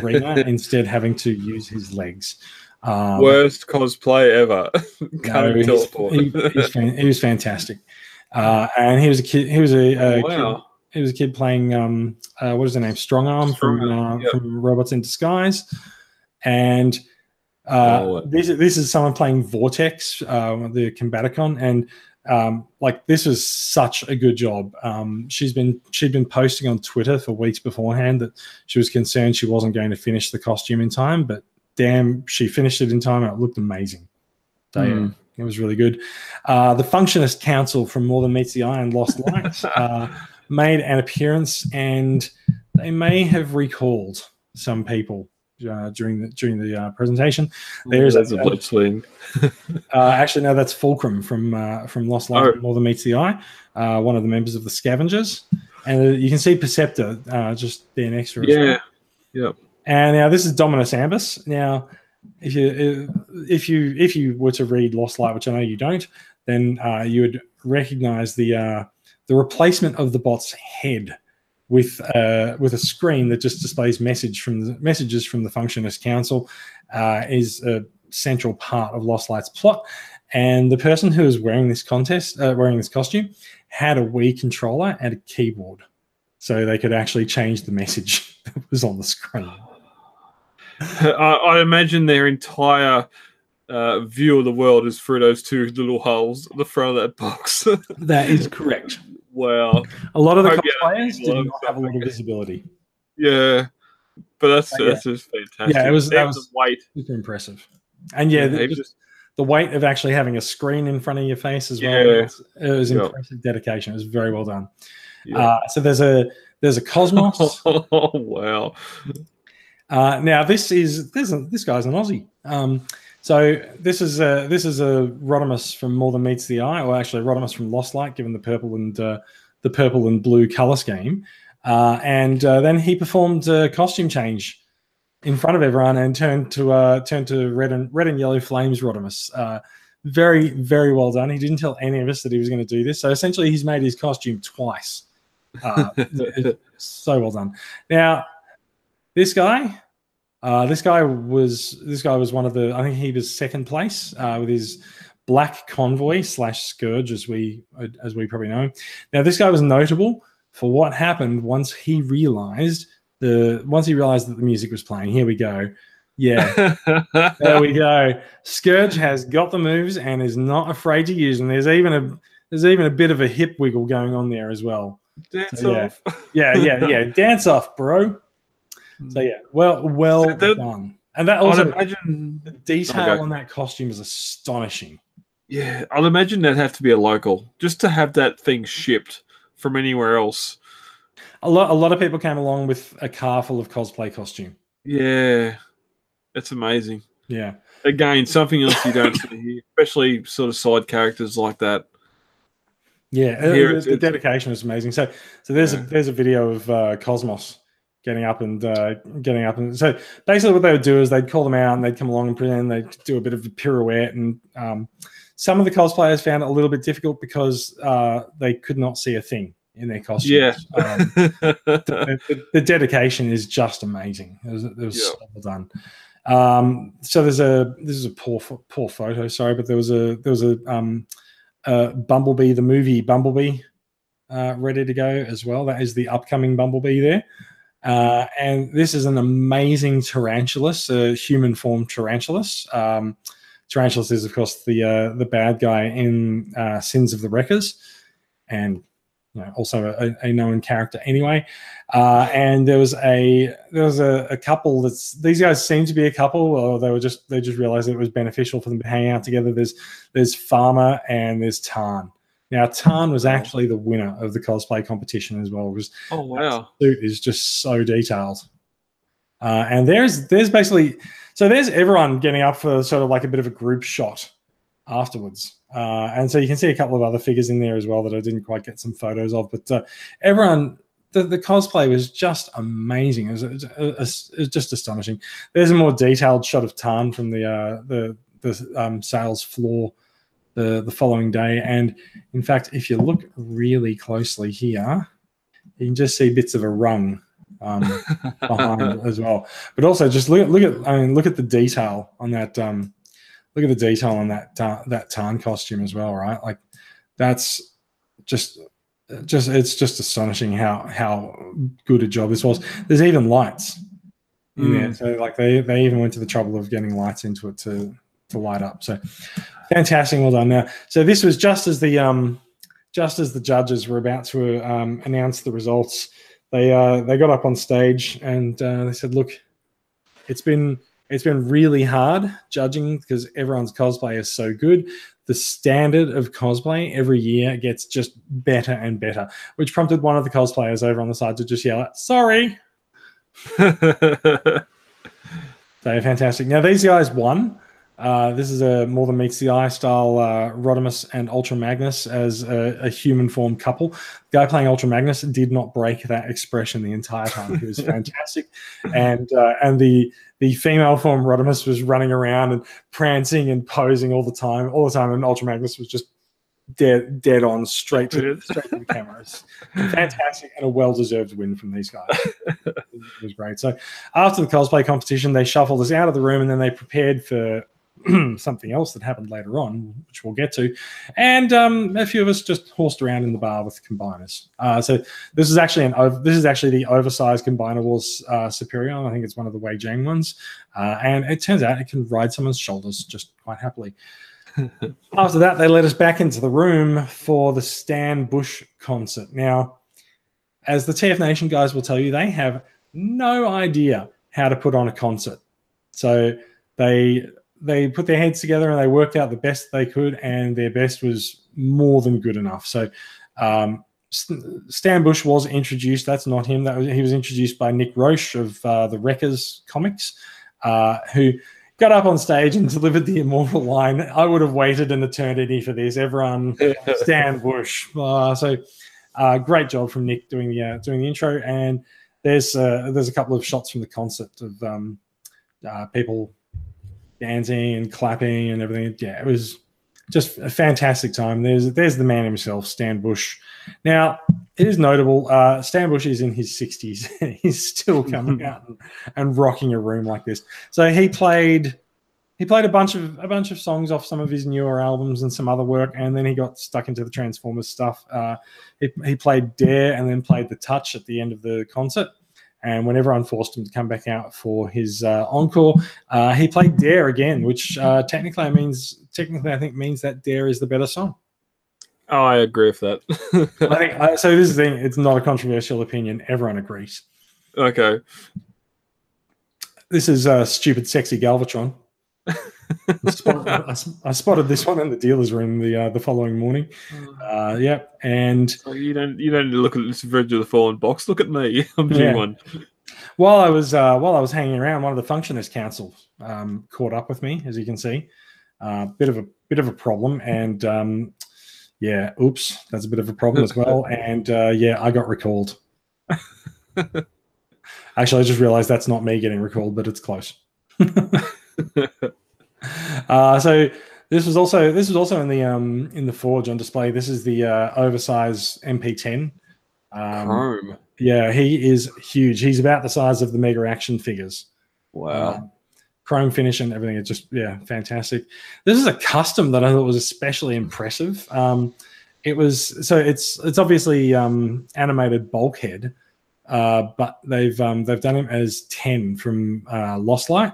arena, <laughs> instead having to use his legs. Um, Worst cosplay ever. <laughs> no, he's- teleport. he, he's fan- he was fantastic, uh, and he was a kid. He was a, a kid, wow. he was a kid playing um, uh, what is the name? Strong Arm from Strongarm, uh, yep. from Robots in Disguise, and uh, Oh. this this is someone playing Vortex, uh, the Combaticon, and um, like this was such a good job. Um, she's been she'd been posting on Twitter for weeks beforehand that she was concerned she wasn't going to finish the costume in time, but damn, she finished it in time and it looked amazing. So, yeah, Hmm. it was really good. Uh, the Functionist Council from More Than Meets the Eye and Lost Light <laughs> uh, made an appearance, and they may have recalled some people uh, during the during the uh, presentation. There's There's a- a Blitzwing. <laughs> Uh, actually, no, that's Fulcrum from uh, from Lost Light Oh. Than Meets the Eye, uh, one of the members of the Scavengers, and uh, you can see Perceptor uh, just there next to well. Yeah. Yep. And now this is Dominus Ambus. Now, if you if you if you were to read Lost Light, which I know you don't, then uh, you would recognize the uh, the replacement of the bot's head with uh, with a screen that just displays message from the messages from the Functionist Council uh, is a central part of Lost Light's plot. And the person who was wearing this contest, uh, wearing this costume, had a Wii controller and a keyboard, so they could actually change the message <laughs> that was on the screen. I, I imagine their entire uh, view of the world is through those two little holes at the front of that box. <laughs> That is correct. Wow. A lot of the Hope you did not have a lot of visibility. Yeah. But that's But yeah. that's just fantastic. Yeah, it was- that was- the weight. Super impressive. And yeah, the, just- the weight of actually having a screen in front of your face as well. Yeah. It was, it was Yeah. impressive dedication. It was very well done. yeah. Uh, so there's a there's a Cosmos. <laughs> oh wow. Uh, now this is this this guy's an Aussie. Um, so this is a, this is a Rodimus from More Than Meets the Eye, or actually Rodimus from Lost Light, given the purple and uh, the purple and blue color scheme. Uh, and uh, then he performed a costume change in front of everyone and turned to uh, turned to red and red and yellow flames Rodimus. Uh, very very well done. He didn't tell any of us that he was going to do this. So essentially, he's made his costume twice. Uh, <laughs> so well done. Now, this guy, uh, this guy was this guy was one of the. I think he was second place uh, with his black convoy slash scourge, as we as we probably know. Now, this guy was notable for what happened once he realized the once he realized that the music was playing, here we go. Yeah, <laughs> there we go. Scourge has got the moves and is not afraid to use them. There's even a there's even a bit of a hip wiggle going on there as well. Dance So, yeah. off. Yeah, yeah, yeah. <laughs> Dance off, bro. So yeah, well, well So the- done. And that I'd also imagine. the detail on that costume is astonishing. Yeah, I'd imagine that'd have to be a local just to have that thing shipped from anywhere else. A lot, a lot of people came along with a car full of cosplay costume. Yeah, it's amazing. Yeah, Again, something else you don't see here, especially sort of side characters like that. yeah. Here the, it's- the it's- dedication is amazing. So, so there's Yeah. a there's a video of uh, Cosmos getting up and uh, getting up, and so basically what they would do is they'd call them out and they'd come along and pretend they'd do a bit of a pirouette, and um, some of the cosplayers found it a little bit difficult because uh, they could not see a thing in their costumes. Yeah. Um, <laughs> the, the- dedication is just amazing. It was, it was Yeah. so well done. Um, so there's a this is a poor poor photo, sorry, but there was a there was a um, uh, Bumblebee the movie Bumblebee uh, ready to go as well. That is the upcoming Bumblebee there. Uh, and this is an amazing tarantulas, a human form tarantulas. Um, is, of course, the uh, the bad guy in uh, Sins of the Wreckers, and you know, also a, a known character anyway. Uh, and there was a there was a, a couple that's these guys seem to be a couple, or they were just they just realized it was beneficial for them to hang out together. There's there's Farmer and there's Tarn. Now Tarn was actually the winner of the cosplay competition as well. Because oh wow! suit is just so detailed. Uh, and there's there's basically so there's everyone getting up for sort of like a bit of a group shot afterwards. Uh, and so you can see a couple of other figures in there as well that I didn't quite get some photos of. But uh, everyone, the, the cosplay was just amazing. It was, it, was, it was- it was just astonishing. There's a more detailed shot of Tarn from the uh, the the um, sales floor the the following day. And in fact, if you look really closely here, you can just see bits of a rung um, <laughs> behind as well. But also, just look at look at I mean, look at the detail on that. Um, look at the detail on that uh, that Tarn costume as well, right? Like that's just just it's just astonishing how how good a job this was. There's even lights in there, so like they they even went to the trouble of getting lights into it to to light up. So fantastic, well done. Now, so this was just as the um just as the judges were about to um, announce the results, they uh, they got up on stage and uh, they said, "Look, it's been it's been really hard judging because everyone's cosplay is so good. The standard of cosplay every year gets just better and better." Which prompted one of the cosplayers over on the side to just yell, out, "Sorry!" <laughs> So fantastic. Now these guys won. Uh, this is a more than meets the eye style uh, Rodimus and Ultra Magnus as a, a human form couple. The guy playing Ultra Magnus did not break that expression the entire time. He was <laughs> fantastic, and uh, and the the female form Rodimus was running around and prancing and posing all the time, all the time, and Ultra Magnus was just dead dead on straight to straight to the cameras. Fantastic and a well deserved win from these guys. <laughs> it was great. So after the cosplay competition, they shuffled us out of the room and then they prepared for <clears throat> something else that happened later on, which we'll get to. And um, a few of us just horsed around in the bar with combiners. Uh, so this is actually an ov- this is actually the oversized combiner wars uh, Superion. I think it's one of the Wei Jiang ones, uh, and it turns out it can ride someone's shoulders just quite happily. <laughs> After that, they let us back into the room for the Stan Bush concert. Now, as the TF Nation guys will tell you, they have no idea how to put on a concert. So they they put their heads together and they worked out the best they could, and their best was more than good enough. So um, Stan Bush was introduced. That's not him. That was, he was introduced by Nick Roche of uh, the Wreckers comics, uh, who got up on stage and <laughs> delivered the immortal line. I would have waited an eternity for this. Everyone, <laughs> Stan Bush. Uh, so uh, great job from Nick doing the uh, doing the intro. And there's uh, there's a couple of shots from the concert of um, uh, people dancing and clapping and everything. Yeah, it was just a fantastic time. There's there's the man himself, Stan Bush. Now it is notable. Uh, Stan Bush is in his 60s. <laughs> He's still coming <laughs> out and, and rocking a room like this. So he played he played a bunch of a bunch of songs off some of his newer albums and some other work, and then he got stuck into the Transformers stuff. Uh, he, he played Dare and then played The Touch at the end of the concert. And when everyone forced him to come back out for his uh, encore, uh, he played Dare again, which uh, technically means technically I think means that Dare is the better song. Oh, I agree with that. I think <laughs> uh, so. This is the thing; it's not a controversial opinion. Everyone agrees. okay. This is uh, stupid, sexy Galvatron. <laughs> I, spotted, <laughs> I, I spotted this one in the dealer's room the uh, the following morning. Uh, yep, and So you don't you don't look at this Revenge of the Fallen box. Look at me. <laughs> I'm Yeah. G1. while I was uh, while I was hanging around, one of the functionist councils um, caught up with me, as you can see. Uh, bit of a bit of a problem, and um, yeah, oops, that's a bit of a problem as well. <laughs> And uh, yeah, I got recalled. Actually, I just realized that's not me getting recalled, but it's close. <laughs> uh, so this was also this was also in the um, in the forge on display. This is the uh, oversized MP10. Um, Chrome. yeah, he is huge. He's about the size of the Mega Action figures. Wow. Um, chrome finish and everything. It's just yeah, fantastic. This is a custom that I thought was especially impressive. Um, it was so it's it's obviously um, animated bulkhead, uh, but they've um, they've done him as ten from uh, Lost Light,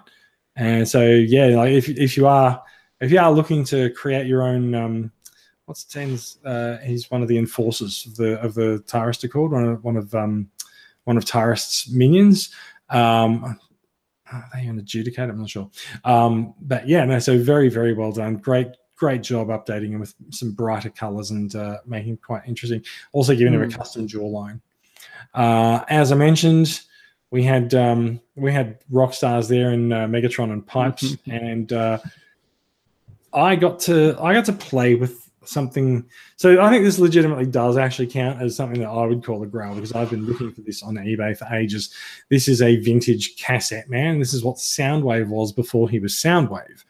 and so yeah, like if if you are if you are looking to create your own. Um, What's Ten's? Uh, he's one of the enforcers of the of the Tyrest Accord, one of one of um, one of Tyrest's minions. Um, are they an adjudicator? I'm not sure. Um, but yeah, no, so very, very well done. Great, great job updating him with some brighter colors and uh, making quite interesting. Also giving him a custom jawline. Uh, as I mentioned, we had um, we had rock stars there in uh, Megatron and Pipes, and uh, I got to I got to play with something. So I think this legitimately does actually count as something that I would call a grail because I've been looking for this on eBay for ages. This is a vintage cassette, man. This is what Soundwave was before he was Soundwave.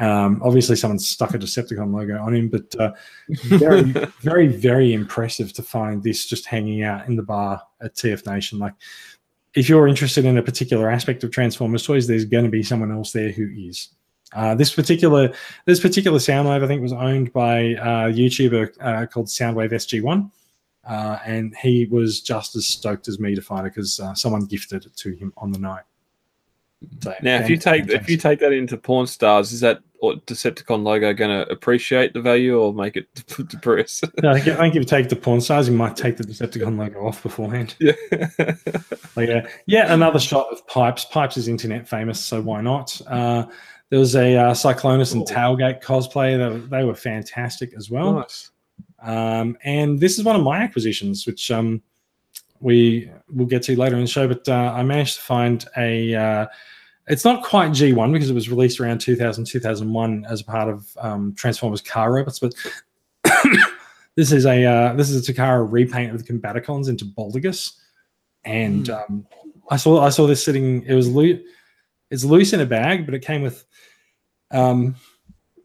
Um, obviously, someone stuck a Decepticon logo on him, but uh, very, <laughs> very, very impressive to find this just hanging out in the bar at TF Nation. Like, if you're interested in a particular aspect of Transformers toys, there's going to be someone else there who is. Uh, this particular this particular Soundwave, I think, was owned by a YouTuber uh, called Soundwave SG1, uh, and he was just as stoked as me to find it because uh, someone gifted it to him on the night. So, Now, if you take if you take that into Pawn Stars, is that or Decepticon logo going to appreciate the value or make it <laughs> depress? No, I think I think if you take the pawn stars, you might take the Decepticon logo off beforehand. <laughs> yeah. <laughs> Like, uh, yeah, another shot of Pipes. Pipes is internet famous, so why not? Uh, there was a uh, Cyclonus and Tailgate cosplay. They, were- they were fantastic as well. nice. Um, and this is one of my acquisitions, which um, we will get to later in the show. But uh, I managed to find a. Uh, it's not quite G1 because it was released around 2000, 2001 as a part of um, Transformers car robots, but <coughs> this is a uh, this is a Takara repaint of the Combaticons into Boltigus, and um, I saw I saw this sitting. It was loose. It's loose in a bag, but it came with um,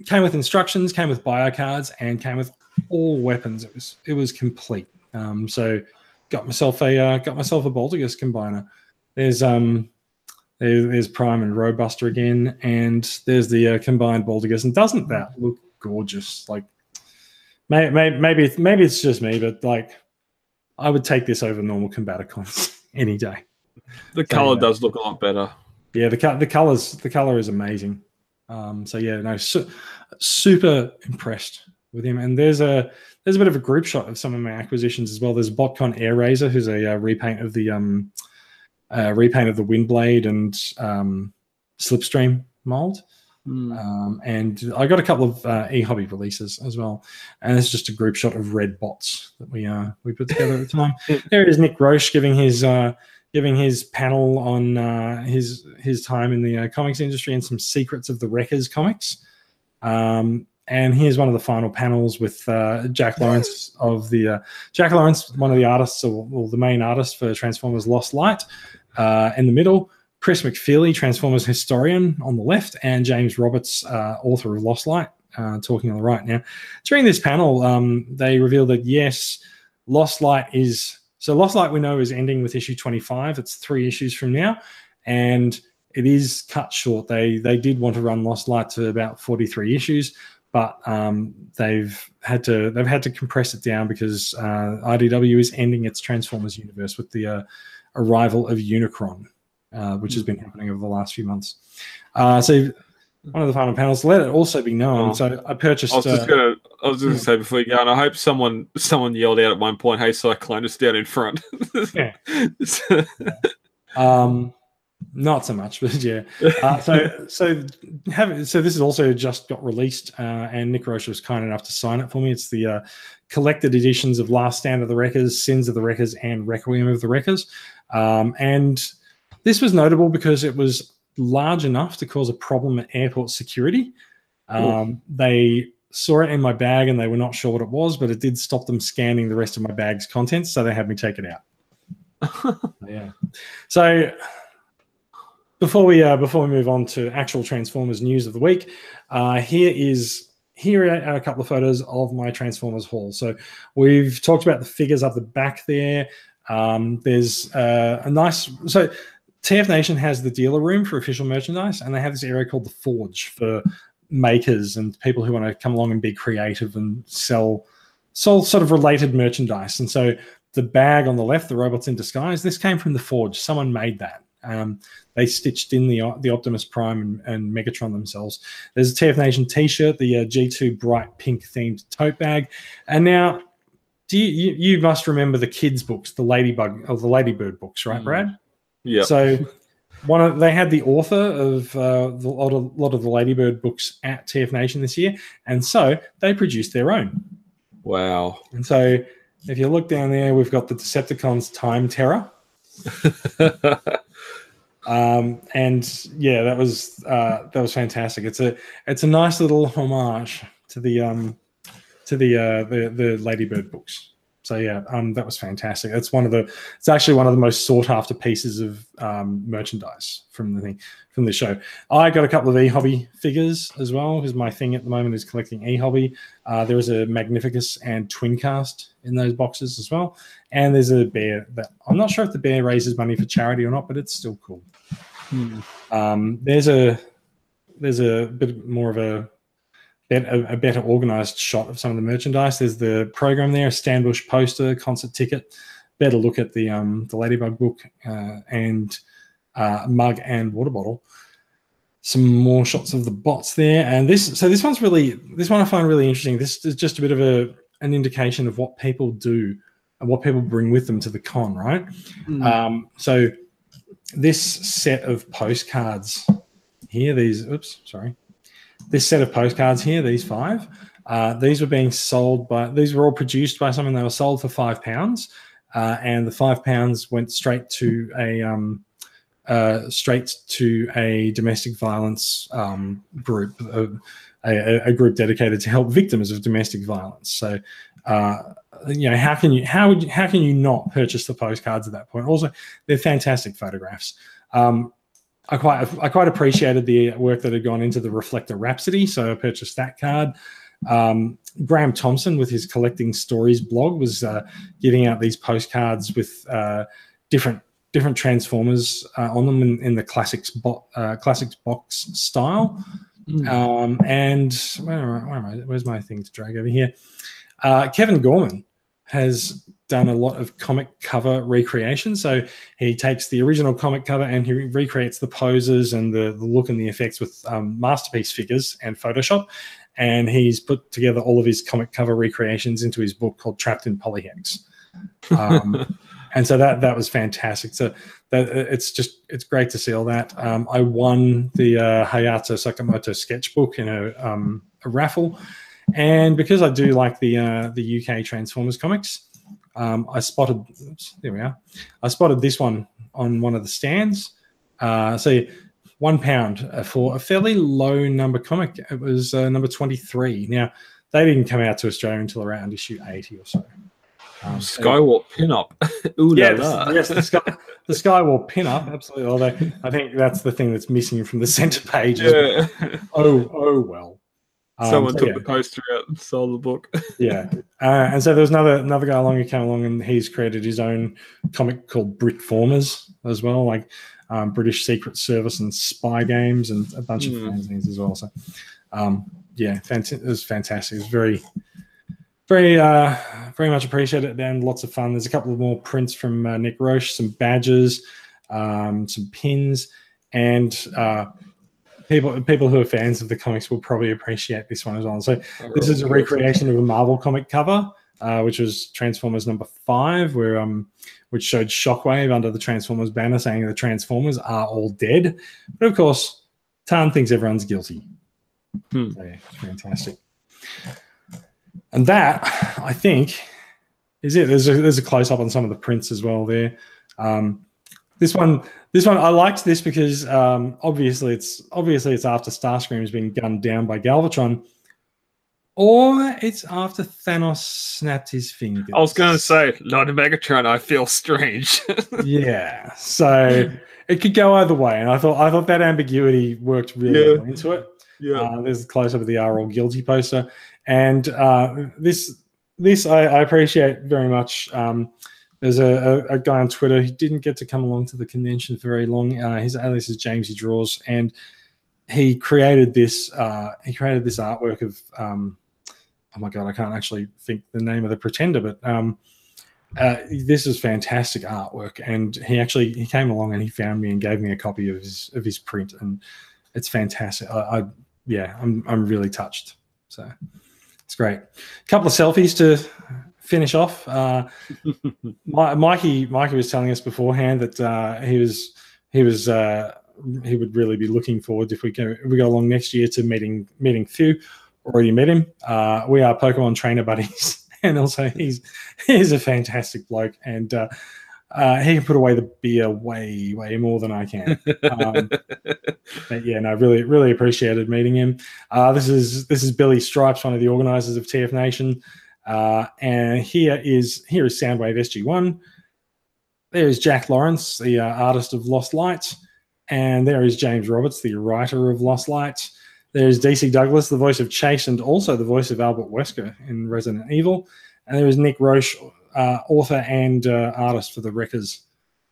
came with instructions, came with bio cards, and came with all weapons. It was it was complete. Um, so got myself a uh, got myself a Boltigus combiner. There's um there, there's Prime and Robuster again, and there's the uh, combined Boltigus. And doesn't that look gorgeous? Like maybe maybe maybe it's, maybe it's just me, but like I would take this over normal Combaticons <laughs> any day. The color does look a lot better. Yeah, the the colors the color is amazing. Um, so yeah, no, su- super impressed with him. And there's a there's a bit of a group shot of some of my acquisitions as well. There's Botcon Airazor, who's a uh, repaint of the um, uh, repaint of the Windblade and um, Slipstream mold. Um, and I got a couple of uh, e-hobby releases as well, and it's just a group shot of red bots that we uh, we put together at the time. <laughs> there is Nick Roche giving his uh, giving his panel on uh, his his time in the uh, comics industry and some secrets of the Wreckers comics. Um, and here's one of the final panels with uh, Jack Lawrence of the uh, Jack Lawrence, one of the artists, or, or the main artist for Transformers Lost Light, uh, in the middle. Chris McFeely, Transformers historian, on the left, and James Roberts, uh, author of Lost Light, uh, talking on the right. Now, during this panel, um, they revealed that yes, Lost Light is so Lost Light we know is ending with issue 25. It's three issues from now, and it is cut short. They they did want to run Lost Light to about 43 issues, but um, they've had to they've had to compress it down because uh, IDW is ending its Transformers universe with the uh, arrival of Unicron, uh, which has been happening over the last few months. Uh, so one of the final panels. Let it also be known. Oh. So I purchased. I was just uh, gonna, I was just gonna say before you go, and I hope someone, someone yelled out at one point, "Hey, Cyclonus down in front." <laughs> Yeah. <laughs> Um, not so much, <laughs> but yeah. <laughs> Uh, so so have so this has also just got released, uh, and Nick Roche was kind enough to sign it for me. It's the uh, collected editions of Last Stand of the Wreckers, Sins of the Wreckers, and Requiem of the Wreckers. Um, and this was notable because it was large enough to cause a problem at airport security. Um, they saw it in my bag and they were not sure what it was, but it did stop them scanning the rest of my bag's contents, so they had me take it out. <laughs> Yeah. So before we uh, before we move on to actual Transformers news of the week, uh, here is here are a couple of photos of my Transformers haul. So we've talked about the figures up the back there. Um, there's uh, a nice so TF Nation has the dealer room for official merchandise, and they have this area called the Forge for makers and people who want to come along and be creative and sell sell sort of related merchandise. And so the bag on the left, the robots in disguise, this came from the Forge. Someone made that. Um, they stitched in the the Optimus Prime and, and Megatron themselves. There's a TF Nation T-shirt, the uh, G2 bright pink themed tote bag, and now. Do you, you, you must remember the kids' books, the Ladybug or the Ladybird books, right, Mm. Brad? yeah, So one of they had the author of uh, the lot of lot of the Ladybird books at TF Nation this year, and so they produced their own. wow. And so if you look down there, we've got the Decepticons Time Terror. <laughs> Um, and yeah, that was uh, that was fantastic. It's a it's a nice little homage to the um, to the uh, the the Ladybird books. So yeah, um, that was fantastic. It's one of the it's actually one of the most sought after pieces of um, merchandise from the thing from the show. I got a couple of e hobby figures as well because my thing at the moment is collecting e hobby. Uh, there is a Magnificus and Twincast in those boxes as well, and there's a bear that I'm not sure if the bear raises money for charity or not, but it's still cool. Hmm. Um, there's a there's a bit more of a a, a better organized shot of some of the merchandise. There's the program there, a Stan Bush poster, concert ticket. Better look at the um, the Ladybug book uh, and uh, mug and water bottle. Some more shots of the bots there, and this. So this one's really this one I find really interesting. This is just a bit of a an indication of what people do and what people bring with them to the con, right? Hmm. Um, so this set of postcards here, these oops, sorry, this set of postcards here, these five, uh, these were being sold by these were all produced by someone. They were sold for five pounds, uh, and the five pounds went straight to a um, uh, straight to a domestic violence um, group, a, a group dedicated to help victims of domestic violence. So, uh, you know, how can you how would you, how can you not purchase the postcards at that point? Also, they're fantastic photographs. Um, I quite I quite appreciated the work that had gone into the Reflector Rhapsody, so I purchased that card. Um, Graham Thompson, with his collecting stories blog, was uh, giving out these postcards with uh, different different transformers uh, on them in, in the classics bo- uh, classics box style. Hmm. Um, and where, where am I? Where's my thing to drag over here? Uh, Kevin Gorman has done a lot of comic cover recreation. So he takes the original comic cover and he recreates the poses and the, the look and the effects with um, masterpiece figures and Photoshop. And he's put together all of his comic cover recreations into his book called Trapped in Polyhex. Um, <laughs> and so that that was fantastic. So that it's just it's great to see all that. Um, I won the uh, Hayato Sakamoto sketchbook in a, um, a raffle, and because I do like the uh, the UK Transformers comics, um, I spotted. Oops, there we are. I spotted this one on one of the stands. Uh, so one pound for a fairly low number comic. It was uh, number twenty three. Now they didn't come out to Australia until around issue eighty or so. Um, so- Skywalk pinup. <laughs> Ooh la Yes, la. yes, the sky, the Skywalk pinup, absolutely. Although I think that's the thing that's missing from the center page. Yeah. <laughs> Oh, oh well. Um, Someone so took yeah, the poster out and sold the book. <laughs> yeah. Uh, and so there was another another guy along who came along and he's created his own comic called Britformers as well, like um, British Secret Service and spy games and a bunch of Hmm. fanzines as well. So um, yeah, fant- it was fantastic. It was very, very, uh, very much appreciated and lots of fun. There's a couple of more prints from uh, Nick Roche, some badges, um, some pins, and uh, people people who are fans of the comics will probably appreciate this one as well. So this is a recreation of a Marvel comic cover, uh, which was Transformers number five, where um, which showed Shockwave under the Transformers banner, saying the Transformers are all dead. But of course, Tarn thinks everyone's guilty. Hmm. So, yeah, fantastic. And that, I think, is it. There's a, there's a close up on some of the prints as well there. Um, this one, this one, I liked this because um, obviously it's obviously it's after Starscream's been gunned down by Galvatron, or it's after Thanos snapped his fingers. I was going to say, not a Megatron. I feel strange. <laughs> yeah. So it could go either way, and I thought I thought that ambiguity worked really Yeah. well into it. yeah. Uh, there's a close up of the "Are All Guilty" poster, and uh, this this I, I appreciate very much. Um, there's a, a, a guy on Twitter who didn't get to come along to the convention for very long. Uh, his alias is James He Draws, and he created this. Uh, he created this artwork of. Um, oh my god, I can't actually think the name of the pretender, but um, uh, this is fantastic artwork. And he actually he came along and he found me and gave me a copy of his of his print, and it's fantastic. I, I yeah, I'm I'm really touched. So it's great. A couple of selfies to finish off. Uh, <laughs> Mi- Mikey Mikey was telling us beforehand that uh, he was he was uh, he would really be looking forward if we go if we go along next year to meeting meeting Few. Already met him. Uh, we are Pokemon trainer buddies, <laughs> and also he's he's a fantastic bloke, and uh, uh, he can put away the beer way way more than I can. Um, <laughs> but yeah, no, really, really appreciated meeting him. Uh, this is this is Billy Stripes, one of the organisers of TF Nation, uh, and here is here is Soundwave SG One. There is Jack Lawrence, the uh, artist of Lost Light, and there is James Roberts, the writer of Lost Light. There's DC Douglas, the voice of Chase, and also the voice of Albert Wesker in Resident Evil. And there is Nick Roche, uh, author and uh, artist for the Wreckers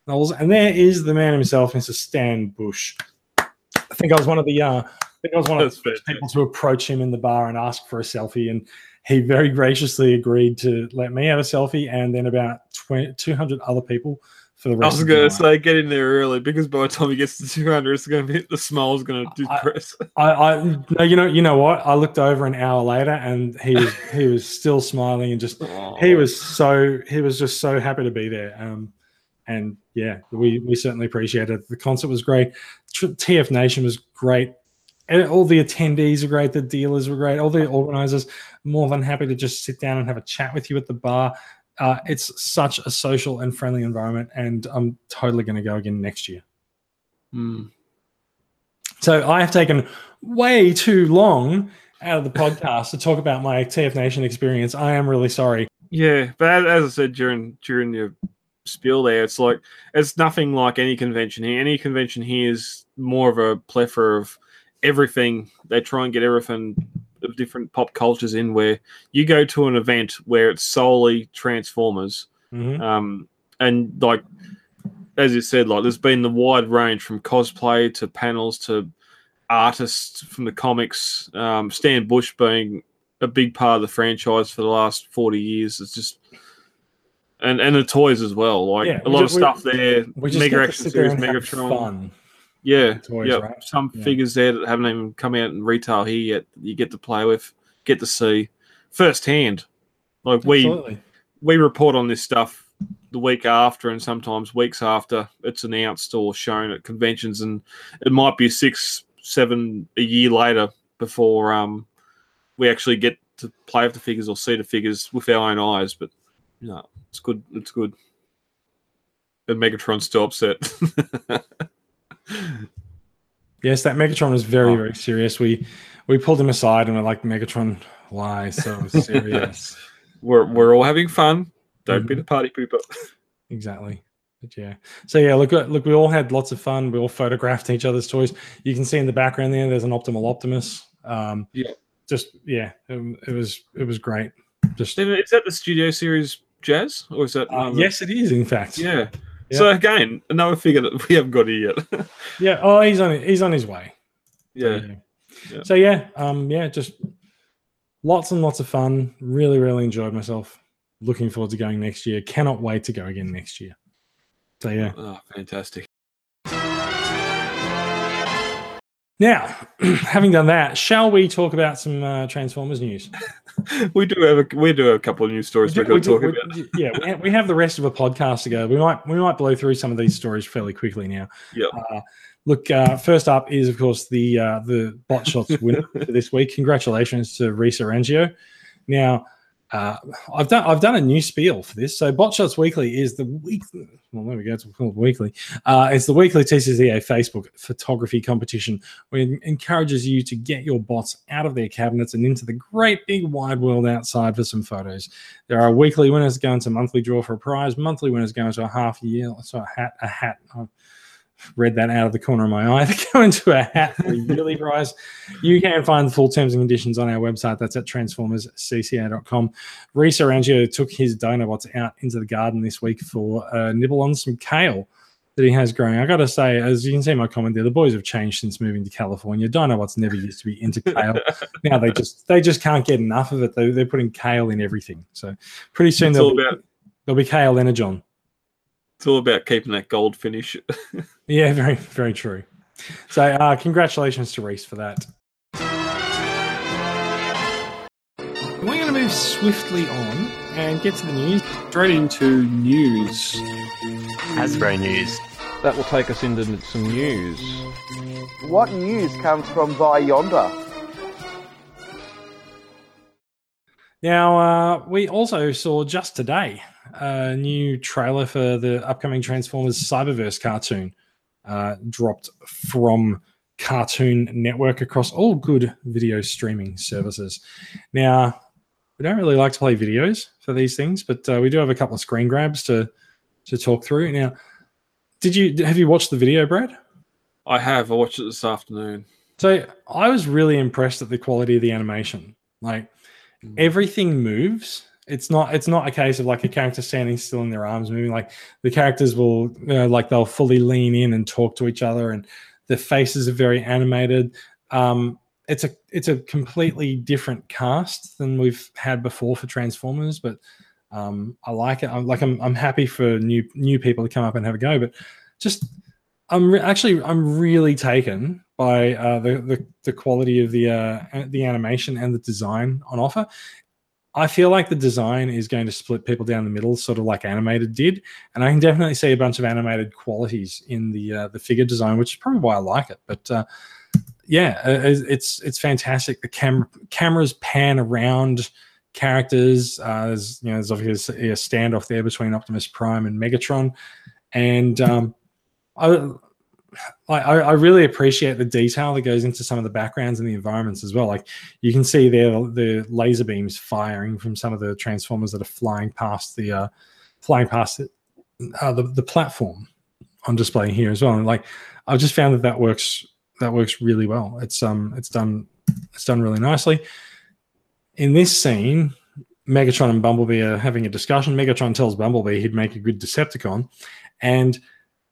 novels. And there is the man himself, Mr. Stan Bush. I think I was one of the uh, I think I was one of That's the first people to approach him in the bar and ask for a selfie, and he very graciously agreed to let me have a selfie, and then about 20, 200 other people for the rest. I was going to say, get in there early because by the time he gets to 200, it's going to be the smile's going to I- depress. I, I no, you know, you know what? I looked over an hour later, and he was he was still smiling and just he was so he was just so happy to be there. Um, and yeah, we we certainly appreciated it. The concert was great. TF Nation was great. And all the attendees were great. The dealers were great. All the organizers more than happy to just sit down and have a chat with you at the bar. Uh, it's such a social and friendly environment, and I'm totally going to go again next year. Mm. So I have taken way too long out of the podcast to talk about my TF Nation experience. I am really sorry. Yeah, but as, I said during during your spiel there, it's like it's nothing like any convention here. Any convention here is more of a plethora of everything. They try and get everything of different pop cultures in. Where you go to an event where it's solely Transformers, Mhm. um, and like as you said, like there's been the wide range from cosplay to panels to artists from the comics. Um, Stan Bush being a big part of the franchise for the last 40 years. It's just and and the toys as well. Like Yeah, a lot ju- of we- stuff there. We just Mega Action Series, Megatron. fun. Yeah, toys, yeah. right? Some Yeah. figures there that haven't even come out in retail here yet. You get to play with, get to see firsthand. Like we Absolutely. we report on this stuff the week after and sometimes weeks after it's announced or shown at conventions and it might be six seven a year later before um we actually get to play with the figures or see the figures with our own eyes but no it's good it's good and megatron's still upset <laughs> Yes, that Megatron was very, Oh. very serious. We we pulled him aside and we're like, Megatron, why so <laughs> serious? we're, we're all having fun don't be Mhm. the party pooper exactly. But yeah. So yeah, look, look, we all had lots of fun. We all photographed each other's toys. You can see in the background there. There's an Optimal Optimus. Um, Yeah. Just yeah, it, it was it was great. Just is that the studio series jazz or is that uh, yes, it is. In fact, yeah Yeah. so again another figure that we haven't got here yet <laughs> yeah. Oh, he's on he's on his way. So, yeah Yeah. So yeah, um, yeah, just lots and lots of fun. Really, really enjoyed myself. Looking forward to going next year. Cannot wait to go again next year. So yeah. Oh, fantastic. Now, <clears throat> having done that, shall we talk about some uh, Transformers news? <laughs> we do have a we do have a couple of news stories We we're going to talk we- about. yeah, we have, we have the rest of a podcast to go. We might we might blow through some of these stories fairly quickly now. Yep. Uh, look, uh, first up is of course the uh, the bot shots <laughs> winner for this week. Congratulations to Reese Arangio. Now, uh, I've done I've done a new spiel for this. So, Bot Shots Weekly is the week. Well, there we go. It's called weekly. Uh, it's the weekly TCCA Facebook photography competition, where it encourages you to get your bots out of their cabinets and into the great big wide world outside for some photos. There are weekly winners going to monthly draw for a prize. Monthly winners going to a half year. So a hat, a hat. I read that out of the corner of my eye. <laughs> They go into a hat for a yearly <laughs> prize. You can find the full terms and conditions on our website. That's at transformerscca.com. Reese Arangio took his Dinobots out into the garden this week for a nibble on some kale that he has growing. I got to say, as you can see in my comment there, the boys have changed since moving to California. Dinobots never used to be into kale. <laughs> now they just they just can't get enough of it. They, they're putting kale in everything. So pretty soon It's there'll all be, about there'll be kale energon. It's all about keeping that gold finish. <laughs> Yeah, very, very true. So, uh, congratulations to Reese for that. We're going to move swiftly on and get to the news. Straight into news. Hasbro news. That will take us into some news. What news comes from by yonder? Now, uh, we also saw just today a new trailer for the upcoming Transformers Cyberverse cartoon uh, dropped from Cartoon Network across all good video streaming services. Now, we don't really like to play videos for these things, but uh, we do have a couple of screen grabs to to talk through. Now, did you have you watched the video, Brad? I have. I watched it this afternoon. So I was really impressed at the quality of the animation. Like everything moves. It's not. It's not a case of like a character standing still and their arms moving. Like the characters will, you know, like they'll fully lean in and talk to each other, and the faces are very animated. Um, it's a it's a completely different cast than we've had before for Transformers, but um, I like it. I'm like I'm I'm happy for new new people to come up and have a go, but just I'm re- actually I'm really taken by uh, the, the the quality of the uh, the animation and the design on offer. I feel like the design is going to split people down the middle, sort of like animated did, and I can definitely see a bunch of animated qualities in the uh, the figure design, which is probably why I like it. But uh, yeah, uh, it's it's fantastic. The camera cameras pan around characters. Uh, there's you know there's obviously a standoff there between Optimus Prime and Megatron, and um, I, I I really appreciate the detail that goes into some of the backgrounds and the environments as well. Like you can see there the laser beams firing from some of the transformers that are flying past the uh, flying past uh, the the platform on display here as well. And like I've just found that that works that works really well. It's um it's done it's done really nicely. In this scene, Megatron and Bumblebee are having a discussion. Megatron tells Bumblebee he'd make a good Decepticon, and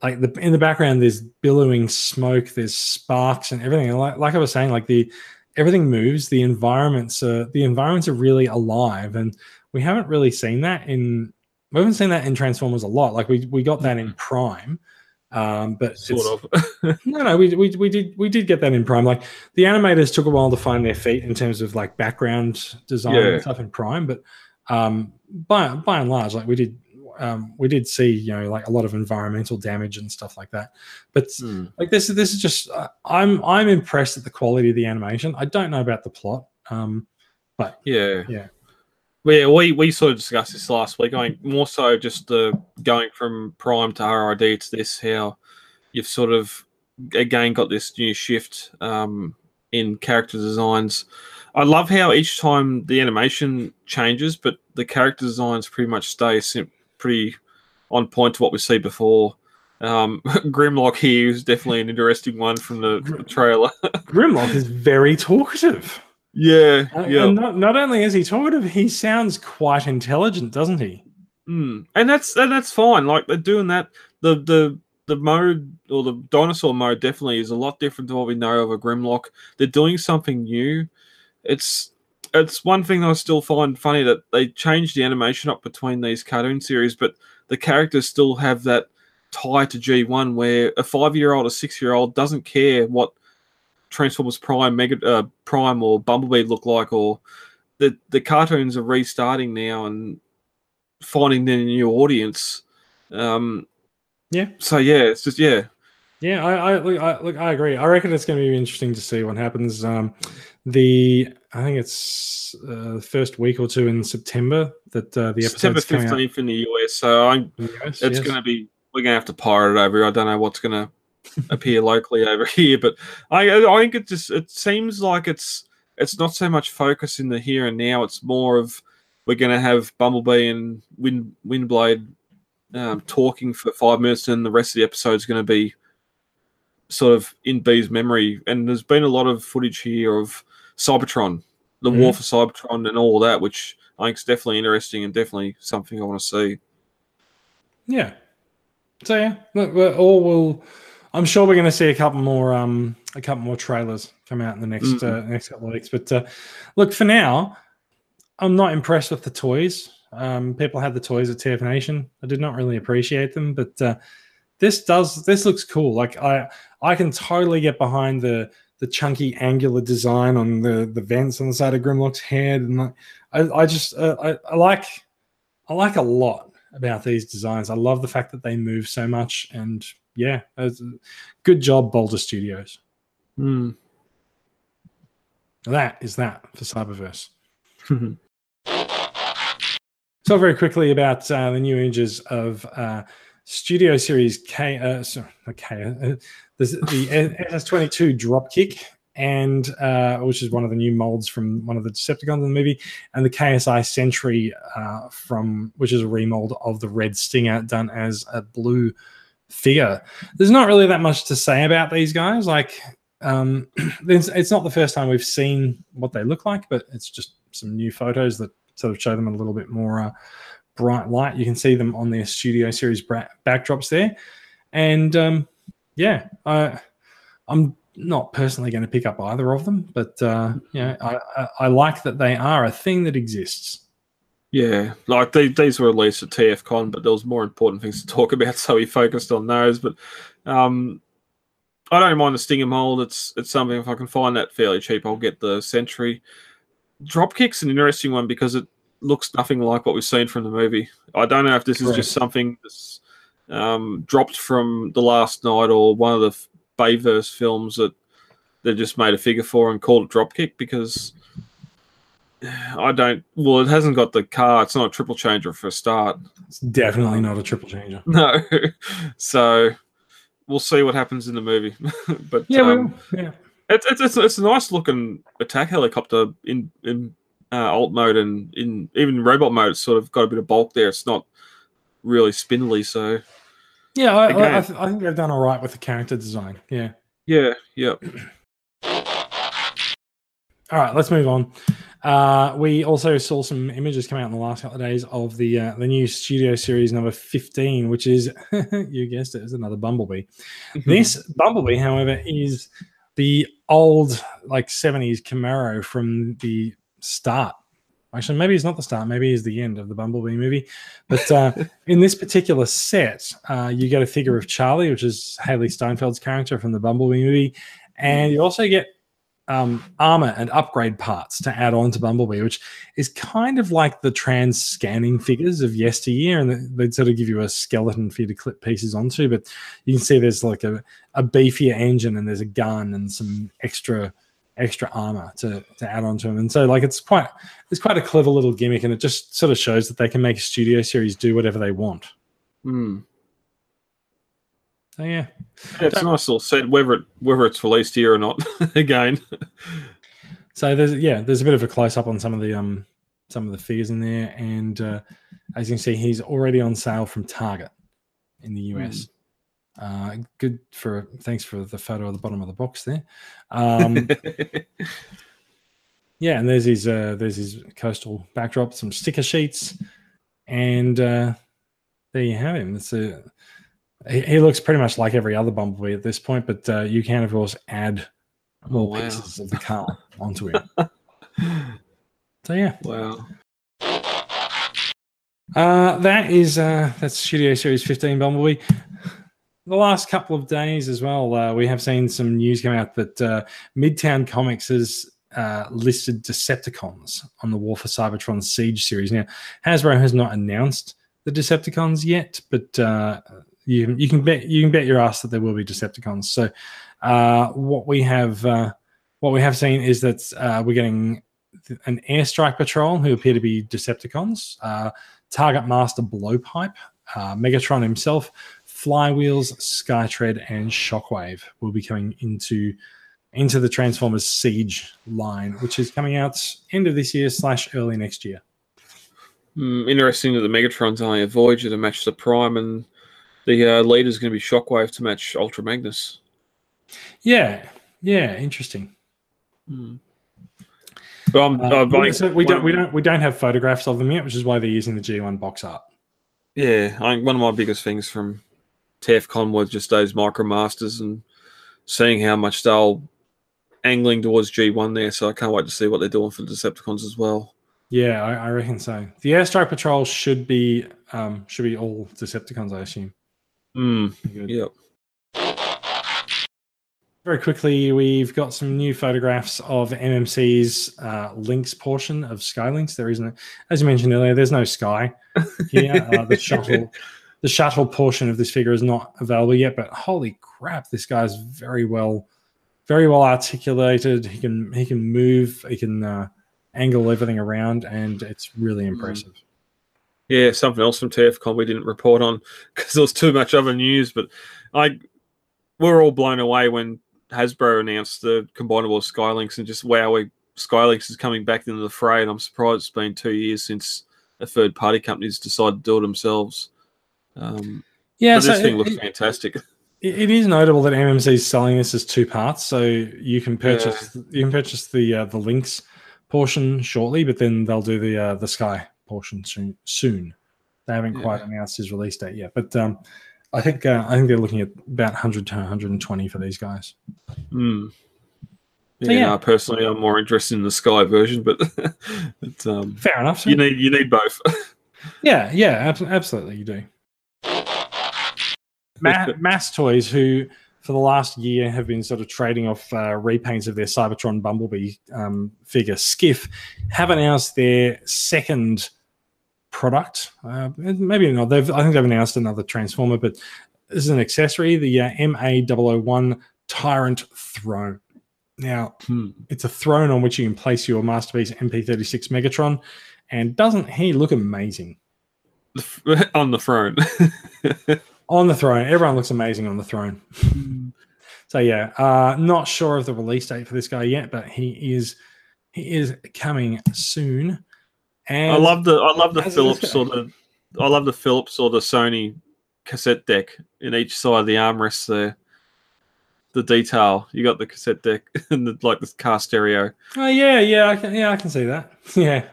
like the in the background, there's billowing smoke, there's sparks and everything. And like, like I was saying, like the everything moves. The environments are the environments are really alive, and we haven't really seen that in we haven't seen that in Transformers a lot. Like we we got that in Prime, um, but Sort of. <laughs> no, no, we, we, we did we did get that in Prime. Like the animators took a while to find their feet in terms of like background design Yeah. and stuff in Prime, but um, by by and large, like we did um, we did see you know like a lot of environmental damage and stuff like that. But Hmm. like this this is just uh, I'm I'm impressed at the quality of the animation. I don't know about the plot, um, but Yeah. Yeah. Well, yeah, we, we sort of discussed this last week. I mean, more so just the going from Prime to RID to this, how you've sort of again got this new shift um, in character designs. I love how each time the animation changes, but the character designs pretty much stay sim- pretty on point to what we see before. Um, <laughs> Grimlock here is definitely an interesting one from the, the trailer. <laughs> Grimlock is very talkative. yeah, yeah. And not, not only is he talkative, he sounds quite intelligent, doesn't he? Mm. And that's and that's fine. Like they're doing that. The the the mode or the dinosaur mode definitely is a lot different to what we know of a Grimlock. They're doing something new. It's it's one thing I still find funny that they changed the animation up between these cartoon series, but the characters still have that tie to G1 where a five year old or six year old doesn't care what Transformers Prime, Mega uh, Prime, or Bumblebee look like, or the the cartoons are restarting now and finding their new audience. Um, Yeah. So yeah, it's just yeah. Yeah, I, I look, I look, I agree. I reckon it's going to be interesting to see what happens. Um, the I think it's uh, the first week or two in September that uh, the September episode's coming out fifteenth in the US. So I'm US, it's yes. going to be we're going to have to pirate it over. here. I don't know what's going <laughs> to appear locally over here, but I I think it just it seems like it's it's not so much focus in the here and now. It's more of we're going to have Bumblebee and Wind Windblade um, talking for five minutes, and the rest of the episode is going to be sort of in B's memory. And there's been a lot of footage here of Cybertron, the war for Cybertron, and all that, which I think is definitely interesting and definitely something I want to see. Yeah. So yeah, look, we're all will. I'm sure we're going to see a couple more, um, a couple more trailers come out in the next uh, next couple of weeks. But uh, look, for now, I'm not impressed with the toys. Um, people had the toys at TF Nation. I did not really appreciate them, but uh, this does. This looks cool. Like I, I can totally get behind the the chunky angular design on the the vents on the side of Grimlock's head, and like, I, I just uh, I, I like I like a lot about these designs. I love the fact that they move so much, and yeah, good job, Boulder Studios. Hmm. That is that for Cyberverse. <laughs> So very quickly about uh, the new images of uh, Studio Series K, uh, sorry, K, the, the SS22 Dropkick, and uh, which is one of the new molds from one of the Decepticons in the movie, and the KSI Sentry uh, from which is a remold of the Red Stinger done as a blue figure. There's not really that much to say about these guys. Like, um, <clears throat> it's, it's not the first time we've seen what they look like, but it's just some new photos that sort of show them a little bit more uh, bright light. You can see them on their Studio Series backdrops there, and um, yeah, I, I'm not personally going to pick up either of them, but uh, yeah, I, I, I like that they are a thing that exists. Yeah, like they, these were released at TFCon, but there was more important things to talk about, <laughs> so we focused on those. But um, I don't mind the Stinger mold. It's it's something if I can find that fairly cheap, I'll get the Sentry. Dropkick's an interesting one because it looks nothing like what we've seen from the movie. I don't know if this is just something that's um, dropped from the Last Knight or one of the Bayverse films that they just made a figure for and called it Dropkick because I don't. Well, it hasn't got the car. It's not a triple changer for a start. It's definitely not a triple changer. <laughs> No. so we'll see what happens in the movie. <laughs> but Yeah, um, yeah. it's, it's it's it's a nice looking attack helicopter in in uh, alt mode and in even robot mode. It's sort of got a bit of bulk there. It's not really spindly. So Yeah, I, I, I, th- I think they've done all right with the character design. Yeah. yeah, yep. <clears throat> All right, let's move on. Uh, we also saw some images come out in the last couple of days of the uh, the new Studio Series number fifteen, which is <laughs> you guessed it, is another Bumblebee. This Bumblebee, however, is the old like seventies Camaro from the start. Actually, maybe it's not the start. Maybe it's the end of the Bumblebee movie. But uh, <laughs> in this particular set, uh, you get a figure of Charlie, which is Hailee Steinfeld's character from the Bumblebee movie, and you also get um, armor and upgrade parts to add on to Bumblebee, which is kind of like the trans scanning figures of yesteryear, and they- they'd sort of give you a skeleton for you to clip pieces onto. But you can see there's like a, a beefier engine, and there's a gun and some extra extra armor to, to add on to them. And so like it's quite it's quite a clever little gimmick, and it just sort of shows that they can make a studio series do whatever they want. Hmm. So yeah, Yeah, it's a nice little set, whether it whether it's released here or not. <laughs> Again, <laughs> So there's yeah, there's a bit of a close up on some of the um some of the figures in there, and uh, as you can see, he's already on sale from Target in the US. Uh, good for thanks for the photo of the bottom of the box there. Um, <laughs> yeah, and there's his uh, there's his coastal backdrop, some sticker sheets, and uh, there you have him. It's a he, he looks pretty much like every other Bumblebee at this point, but uh, you can of course add more Oh, wow. pieces of the car <laughs> onto him. So yeah, Wow. uh, that is uh, that's Studio Series 15 Bumblebee. The last couple of days as well, uh, we have seen some news come out that uh, Midtown Comics has uh, listed Decepticons on the War for Cybertron Siege series. Now, Hasbro has not announced the Decepticons yet, but uh, you you can bet you can bet your ass that there will be Decepticons. So, uh, what we have uh, what we have seen is that we're getting an airstrike patrol who appear to be Decepticons, Target Master Blowpipe, Megatron himself, Flywheels, Skytread, and Shockwave will be coming into into the Transformers Siege line, which is coming out end of this year slash early next year. Hmm, interesting that the Megatron's only a Voyager to match the Prime, and the uh, leader's going to be Shockwave to match Ultra Magnus. Yeah, yeah, interesting. Hmm. But I'm, Uh, I'm we- so we don't we don't we don't have photographs of them yet, which is why they're using the G1 box art. Yeah, I think one of my biggest things from TFCon was just those MicroMasters and seeing how much they're angling towards G1 there. So I can't wait to see what they're doing for the Decepticons as well. Yeah, I, I reckon so. The airstrike patrol should be um should be all Decepticons, I assume. Mm, yep. Very quickly, we've got some new photographs of MMC's uh, Lynx portion of Skylynx. There isn't, as you mentioned earlier, there's no sky <laughs> here. uh, the shuttle, the shuttle portion of this figure is not available yet. But holy crap, this guy's very well, very well articulated. He can he can move. He can uh, angle everything around, and it's really impressive. Yeah, something else from TFCon we didn't report on because there was too much other news. But I, we're all blown away when Hasbro announced the combinable Skylynx and just wow, we Skylynx is coming back into the fray. And I'm surprised it's been two years since a third party company's decided to do it themselves. Um, Yeah, so this thing it- looks it- fantastic. It is notable that MMC is selling this as two parts, so you can purchase you can purchase the uh, the Lynx portion shortly, but then they'll do the uh, the sky portion soon. Soon, they haven't quite announced his release date yet, but um, I think uh, I think they're looking at about 100 to 120 for these guys. Mm. So, Yeah, yeah. no, personally, I'm more interested in the Sky version, but <laughs> but um, Fair enough. sir. you need you need both. <laughs> Yeah, yeah, abs- absolutely, you do. Ma- Mass Toys, who for the last year have been sort of trading off uh, repaints of their Cybertron Bumblebee um, figure Skiff, have announced their second product. Uh, maybe not. They've, I think they've announced another Transformer, but this is an accessory, the uh, MA001 Tyrant Throne. Now, Hmm. it's a throne on which you can place your masterpiece MP36 Megatron, and doesn't he look amazing? <laughs> on the throne. <laughs> on the throne. Everyone looks amazing on the throne. so yeah, uh, not sure of the release date for this guy yet, but he is he is coming soon. And I love the I love the Philips or the I love the Philips or the Sony cassette deck in each side of the armrest there. The detail you got the cassette deck <laughs> and the, like the car stereo. Oh yeah, yeah, I can, yeah, I can see that. <laughs> Yeah,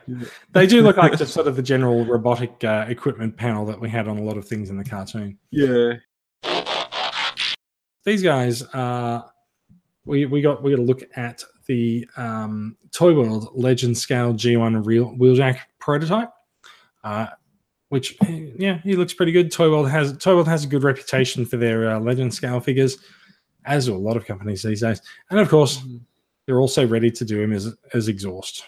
they do look like just sort of the general robotic uh, equipment panel that we had on a lot of things in the cartoon. Yeah, these guys uh we we got we got to look at the um toy world legend scale g1 real wheeljack prototype uh which yeah he looks pretty good toy world has toy world has a good reputation for their uh, legend scale figures as do a lot of companies these days and of course they're also ready to do him as as exhaust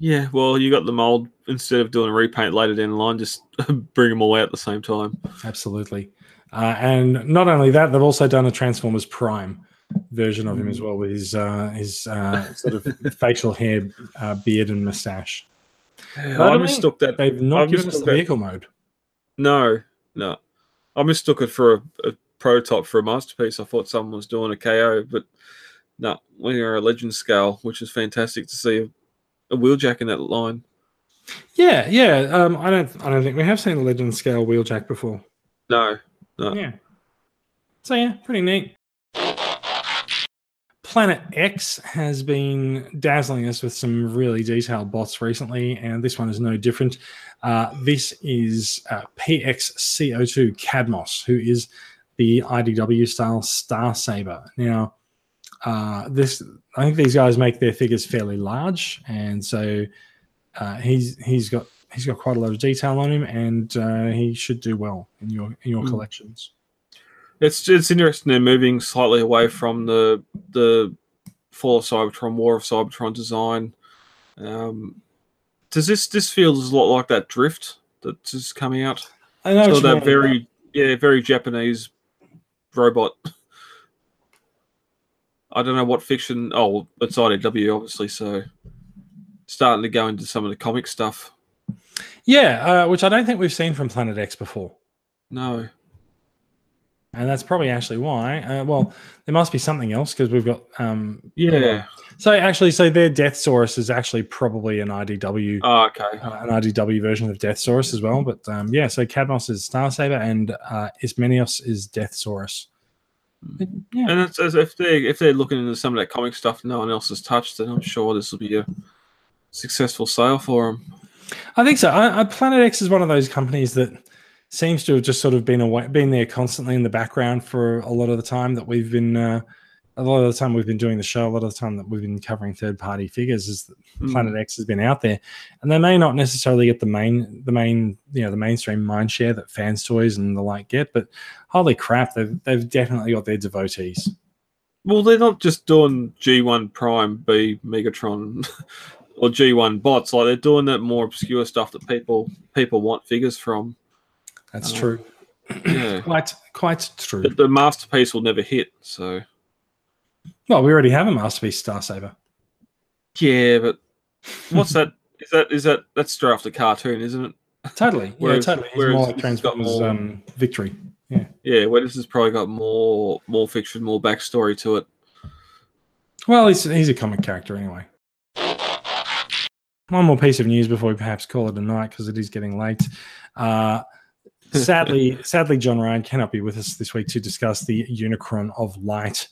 yeah. Well, you got the mold instead of doing a repaint later down the line. Just <laughs> bring them all out at the same time. absolutely uh, and not only that they've also done a transformers prime version of him as well with his uh, his uh, sort of <laughs> facial hair, uh, beard, and mustache. I mistook that. They've not I given us the mistook that- vehicle mode. No, no. I mistook it for a, a prototype for a masterpiece. I thought someone was doing a KO, but no, we are a legend scale, which is fantastic to see a, wheeljack in that line. Yeah, yeah. Um, I don't, I don't think we have seen a legend scale wheeljack before. No, no. Yeah. So yeah, pretty neat. Planet X has been dazzling us with some really detailed bots recently, and this one is no different. Uh, this is uh, PXCO2 Cadmos, who is the IDW style Star Saber. Now, uh, this I think these guys make their figures fairly large, and so uh, he's he's got he's got quite a lot of detail on him, and uh, he should do well in your in your Mm. collections. It's it's interesting they're moving slightly away from the the Fall of Cybertron, War of Cybertron design. Um, does this this feels a lot like that Drift that's just coming out? I know So that very yeah very Japanese robot. I don't know what fiction. Oh, it's IDW obviously, so starting to go into some of the comic stuff. yeah, uh, which I don't think we've seen from Planet X before. No, and that's probably actually why. Uh, well, there must be something else because we've got. Um, yeah. So actually, so their Deathsaurus is actually probably an IDW, Oh, okay. uh, an IDW version of Deathsaurus as well. But um, yeah, so Cadmos is Star Saber and uh, Ismenios is Death. But, yeah, And it's, as if they if they're looking into some of that comic stuff no one else has touched, then I'm sure this will be a successful sale for them. I think so. I, I, Planet X is one of those companies that seems to have just sort of been away, been there constantly in the background for a lot of the time that we've been. Uh, a lot of the time we've been doing the show, a lot of the time that we've been covering third party figures is that Mm. Planet X has been out there, and they may not necessarily get the main, the main, you know, the mainstream mind share that FansToys and the like get, but holy crap, they've they've definitely got their devotees. Well, they're not just doing G1 Prime B Megatron <laughs> or G1 bots. Like they're doing that more obscure stuff that people people want figures from. That's Oh. true, <clears throat> Yeah, quite quite true. but the masterpiece will never hit. So Well, we already have a masterpiece Star Saber. yeah, but what's that? <laughs> Is that is that that's straight off the cartoon, isn't it? Totally, Whereas- yeah, totally. It's whereas more like this has got Transformers more- um, Victory. Yeah, where this has probably got more more fiction, more backstory to it. Well, he's he's a comic character anyway. One more piece of news before we perhaps call it a night because it is getting late. Uh, sadly, sadly, John Ryan cannot be with us this week to discuss the Unicron of Light.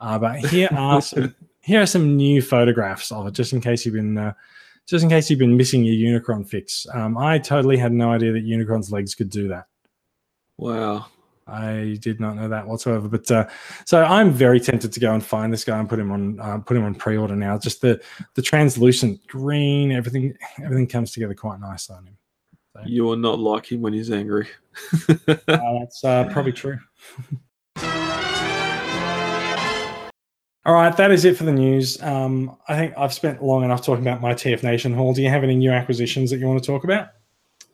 Uh, but here are <laughs> some here are some new photographs of it, just in case you've been uh, just in case you've been missing your Unicron fix. Um, I totally had no idea that Unicron's legs could do that. Wow. I did not know that whatsoever. But uh, so I'm very tempted to go and find this guy and put him on uh, put him on pre-order now. Just the the translucent green, everything everything comes together quite nicely on him. You will not like him when he's angry. <laughs> Uh, that's uh, <laughs> probably true. All right, that is it for the news. Um, I think I've spent long enough talking about my TF Nation haul. Do you have any new acquisitions that you want to talk about?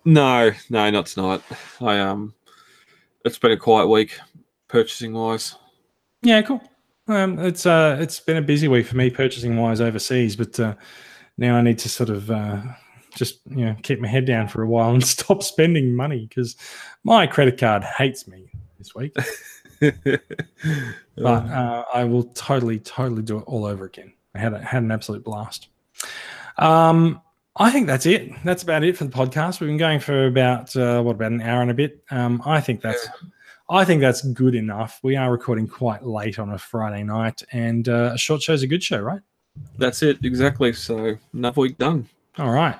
No, no, not tonight. I um, it's been a quiet week, purchasing wise. Yeah, cool. Um, it's uh, it's been a busy week for me purchasing wise overseas, but uh, now I need to sort of uh, just you know keep my head down for a while and <laughs> stop spending money because my credit card hates me this week. <laughs> But uh, I will totally, totally do it all over again. I had a, had an absolute blast. Um, I think that's it. That's about it for the podcast. We've been going for about uh, what about an hour and a bit. Um, I think that's I think that's good enough. We are recording quite late on a Friday night, and uh, a short show's a good show, right? That's it exactly. So another week done. All right.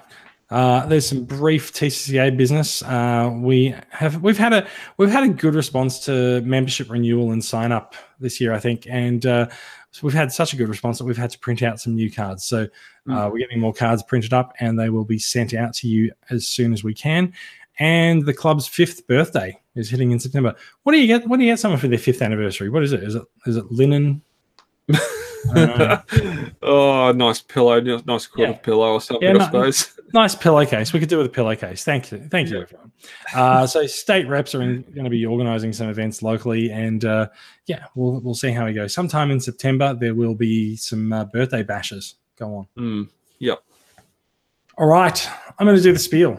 Uh, there's some brief TCCA business. Uh, we have we've had a we've had a good response to membership renewal and sign up this year, I think, and uh, so we've had such a good response that we've had to print out some new cards. So uh, we're getting more cards printed up, and they will be sent out to you as soon as we can. And the club's fifth birthday is hitting in September. What do you get? What do you get someone for their fifth anniversary? What is it? Is it is it linen? Uh, <laughs> oh, nice pillow, nice quarter Yeah. pillow or something. Yeah, I suppose. nice pillowcase. We could do with a pillowcase. Thank you, thank you, Yeah. everyone. Uh, so state reps are going to be organising some events locally, and uh, yeah, we'll we'll see how we go. Sometime in September, there will be some uh, birthday bashes. Go on. Mm, yep. All right, I'm going to do the spiel.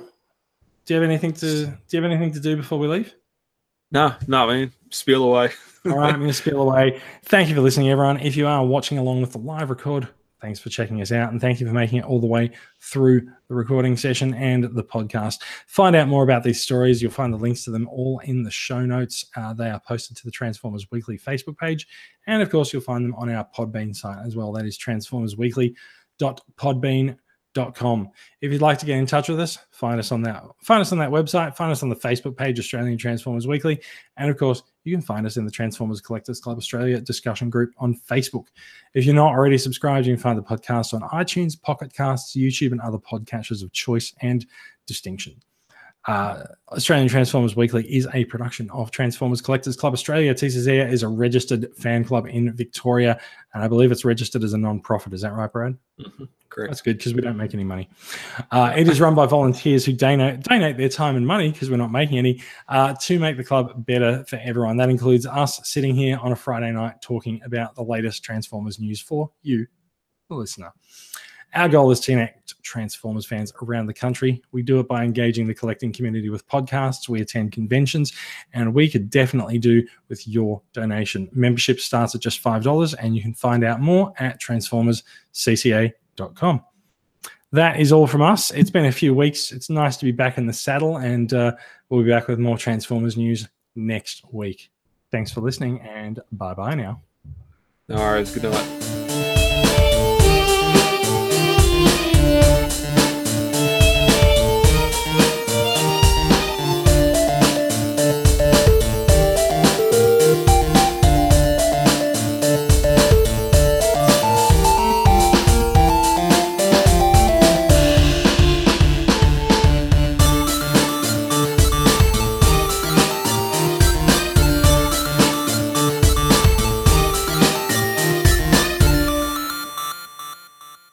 Do you have anything to Do you have anything to do before we leave? No, no, man. Spiel away. <laughs> All right, I'm going to spiel away. Thank you for listening, everyone. If you are watching along with the live record, thanks for checking us out, and thank you for making it all the way through the recording session and the podcast. Find out more about these stories. You'll find the links to them all in the show notes. Uh, they are posted to the Transformers Weekly Facebook page, and of course, you'll find them on our Podbean site as well. That is transformersweekly.podbean.com com. If you'd like to get in touch with us, find us on that find us on that website, find us on the Facebook page Australian Transformers Weekly, and of course, you can find us in the Transformers Collectors Club Australia discussion group on Facebook. If you're not already subscribed, you can find the podcast on iTunes, Pocket Casts, YouTube, and other podcatchers of choice and distinction. Uh, Australian Transformers Weekly is a production of Transformers Collectors Club Australia. TCZ is a registered fan club in Victoria, and I believe it's registered as a non-profit. Is that right, Brad? Correct. That's good because we don't make any money. Uh, it is run by volunteers who donate, donate their time and money because we're not making any uh, to make the club better for everyone. That includes us sitting here on a Friday night talking about the latest Transformers news for you, the listener. Our goal is to connect Transformers fans around the country. We do it by engaging the collecting community with podcasts. We attend conventions, and we could definitely do with your donation. Membership starts at just $5, and you can find out more at transformerscca.com. That is all from us. It's been a few weeks. It's nice to be back in the saddle, and uh, we'll be back with more Transformers news next week. Thanks for listening, and bye bye now. No worries. Good night.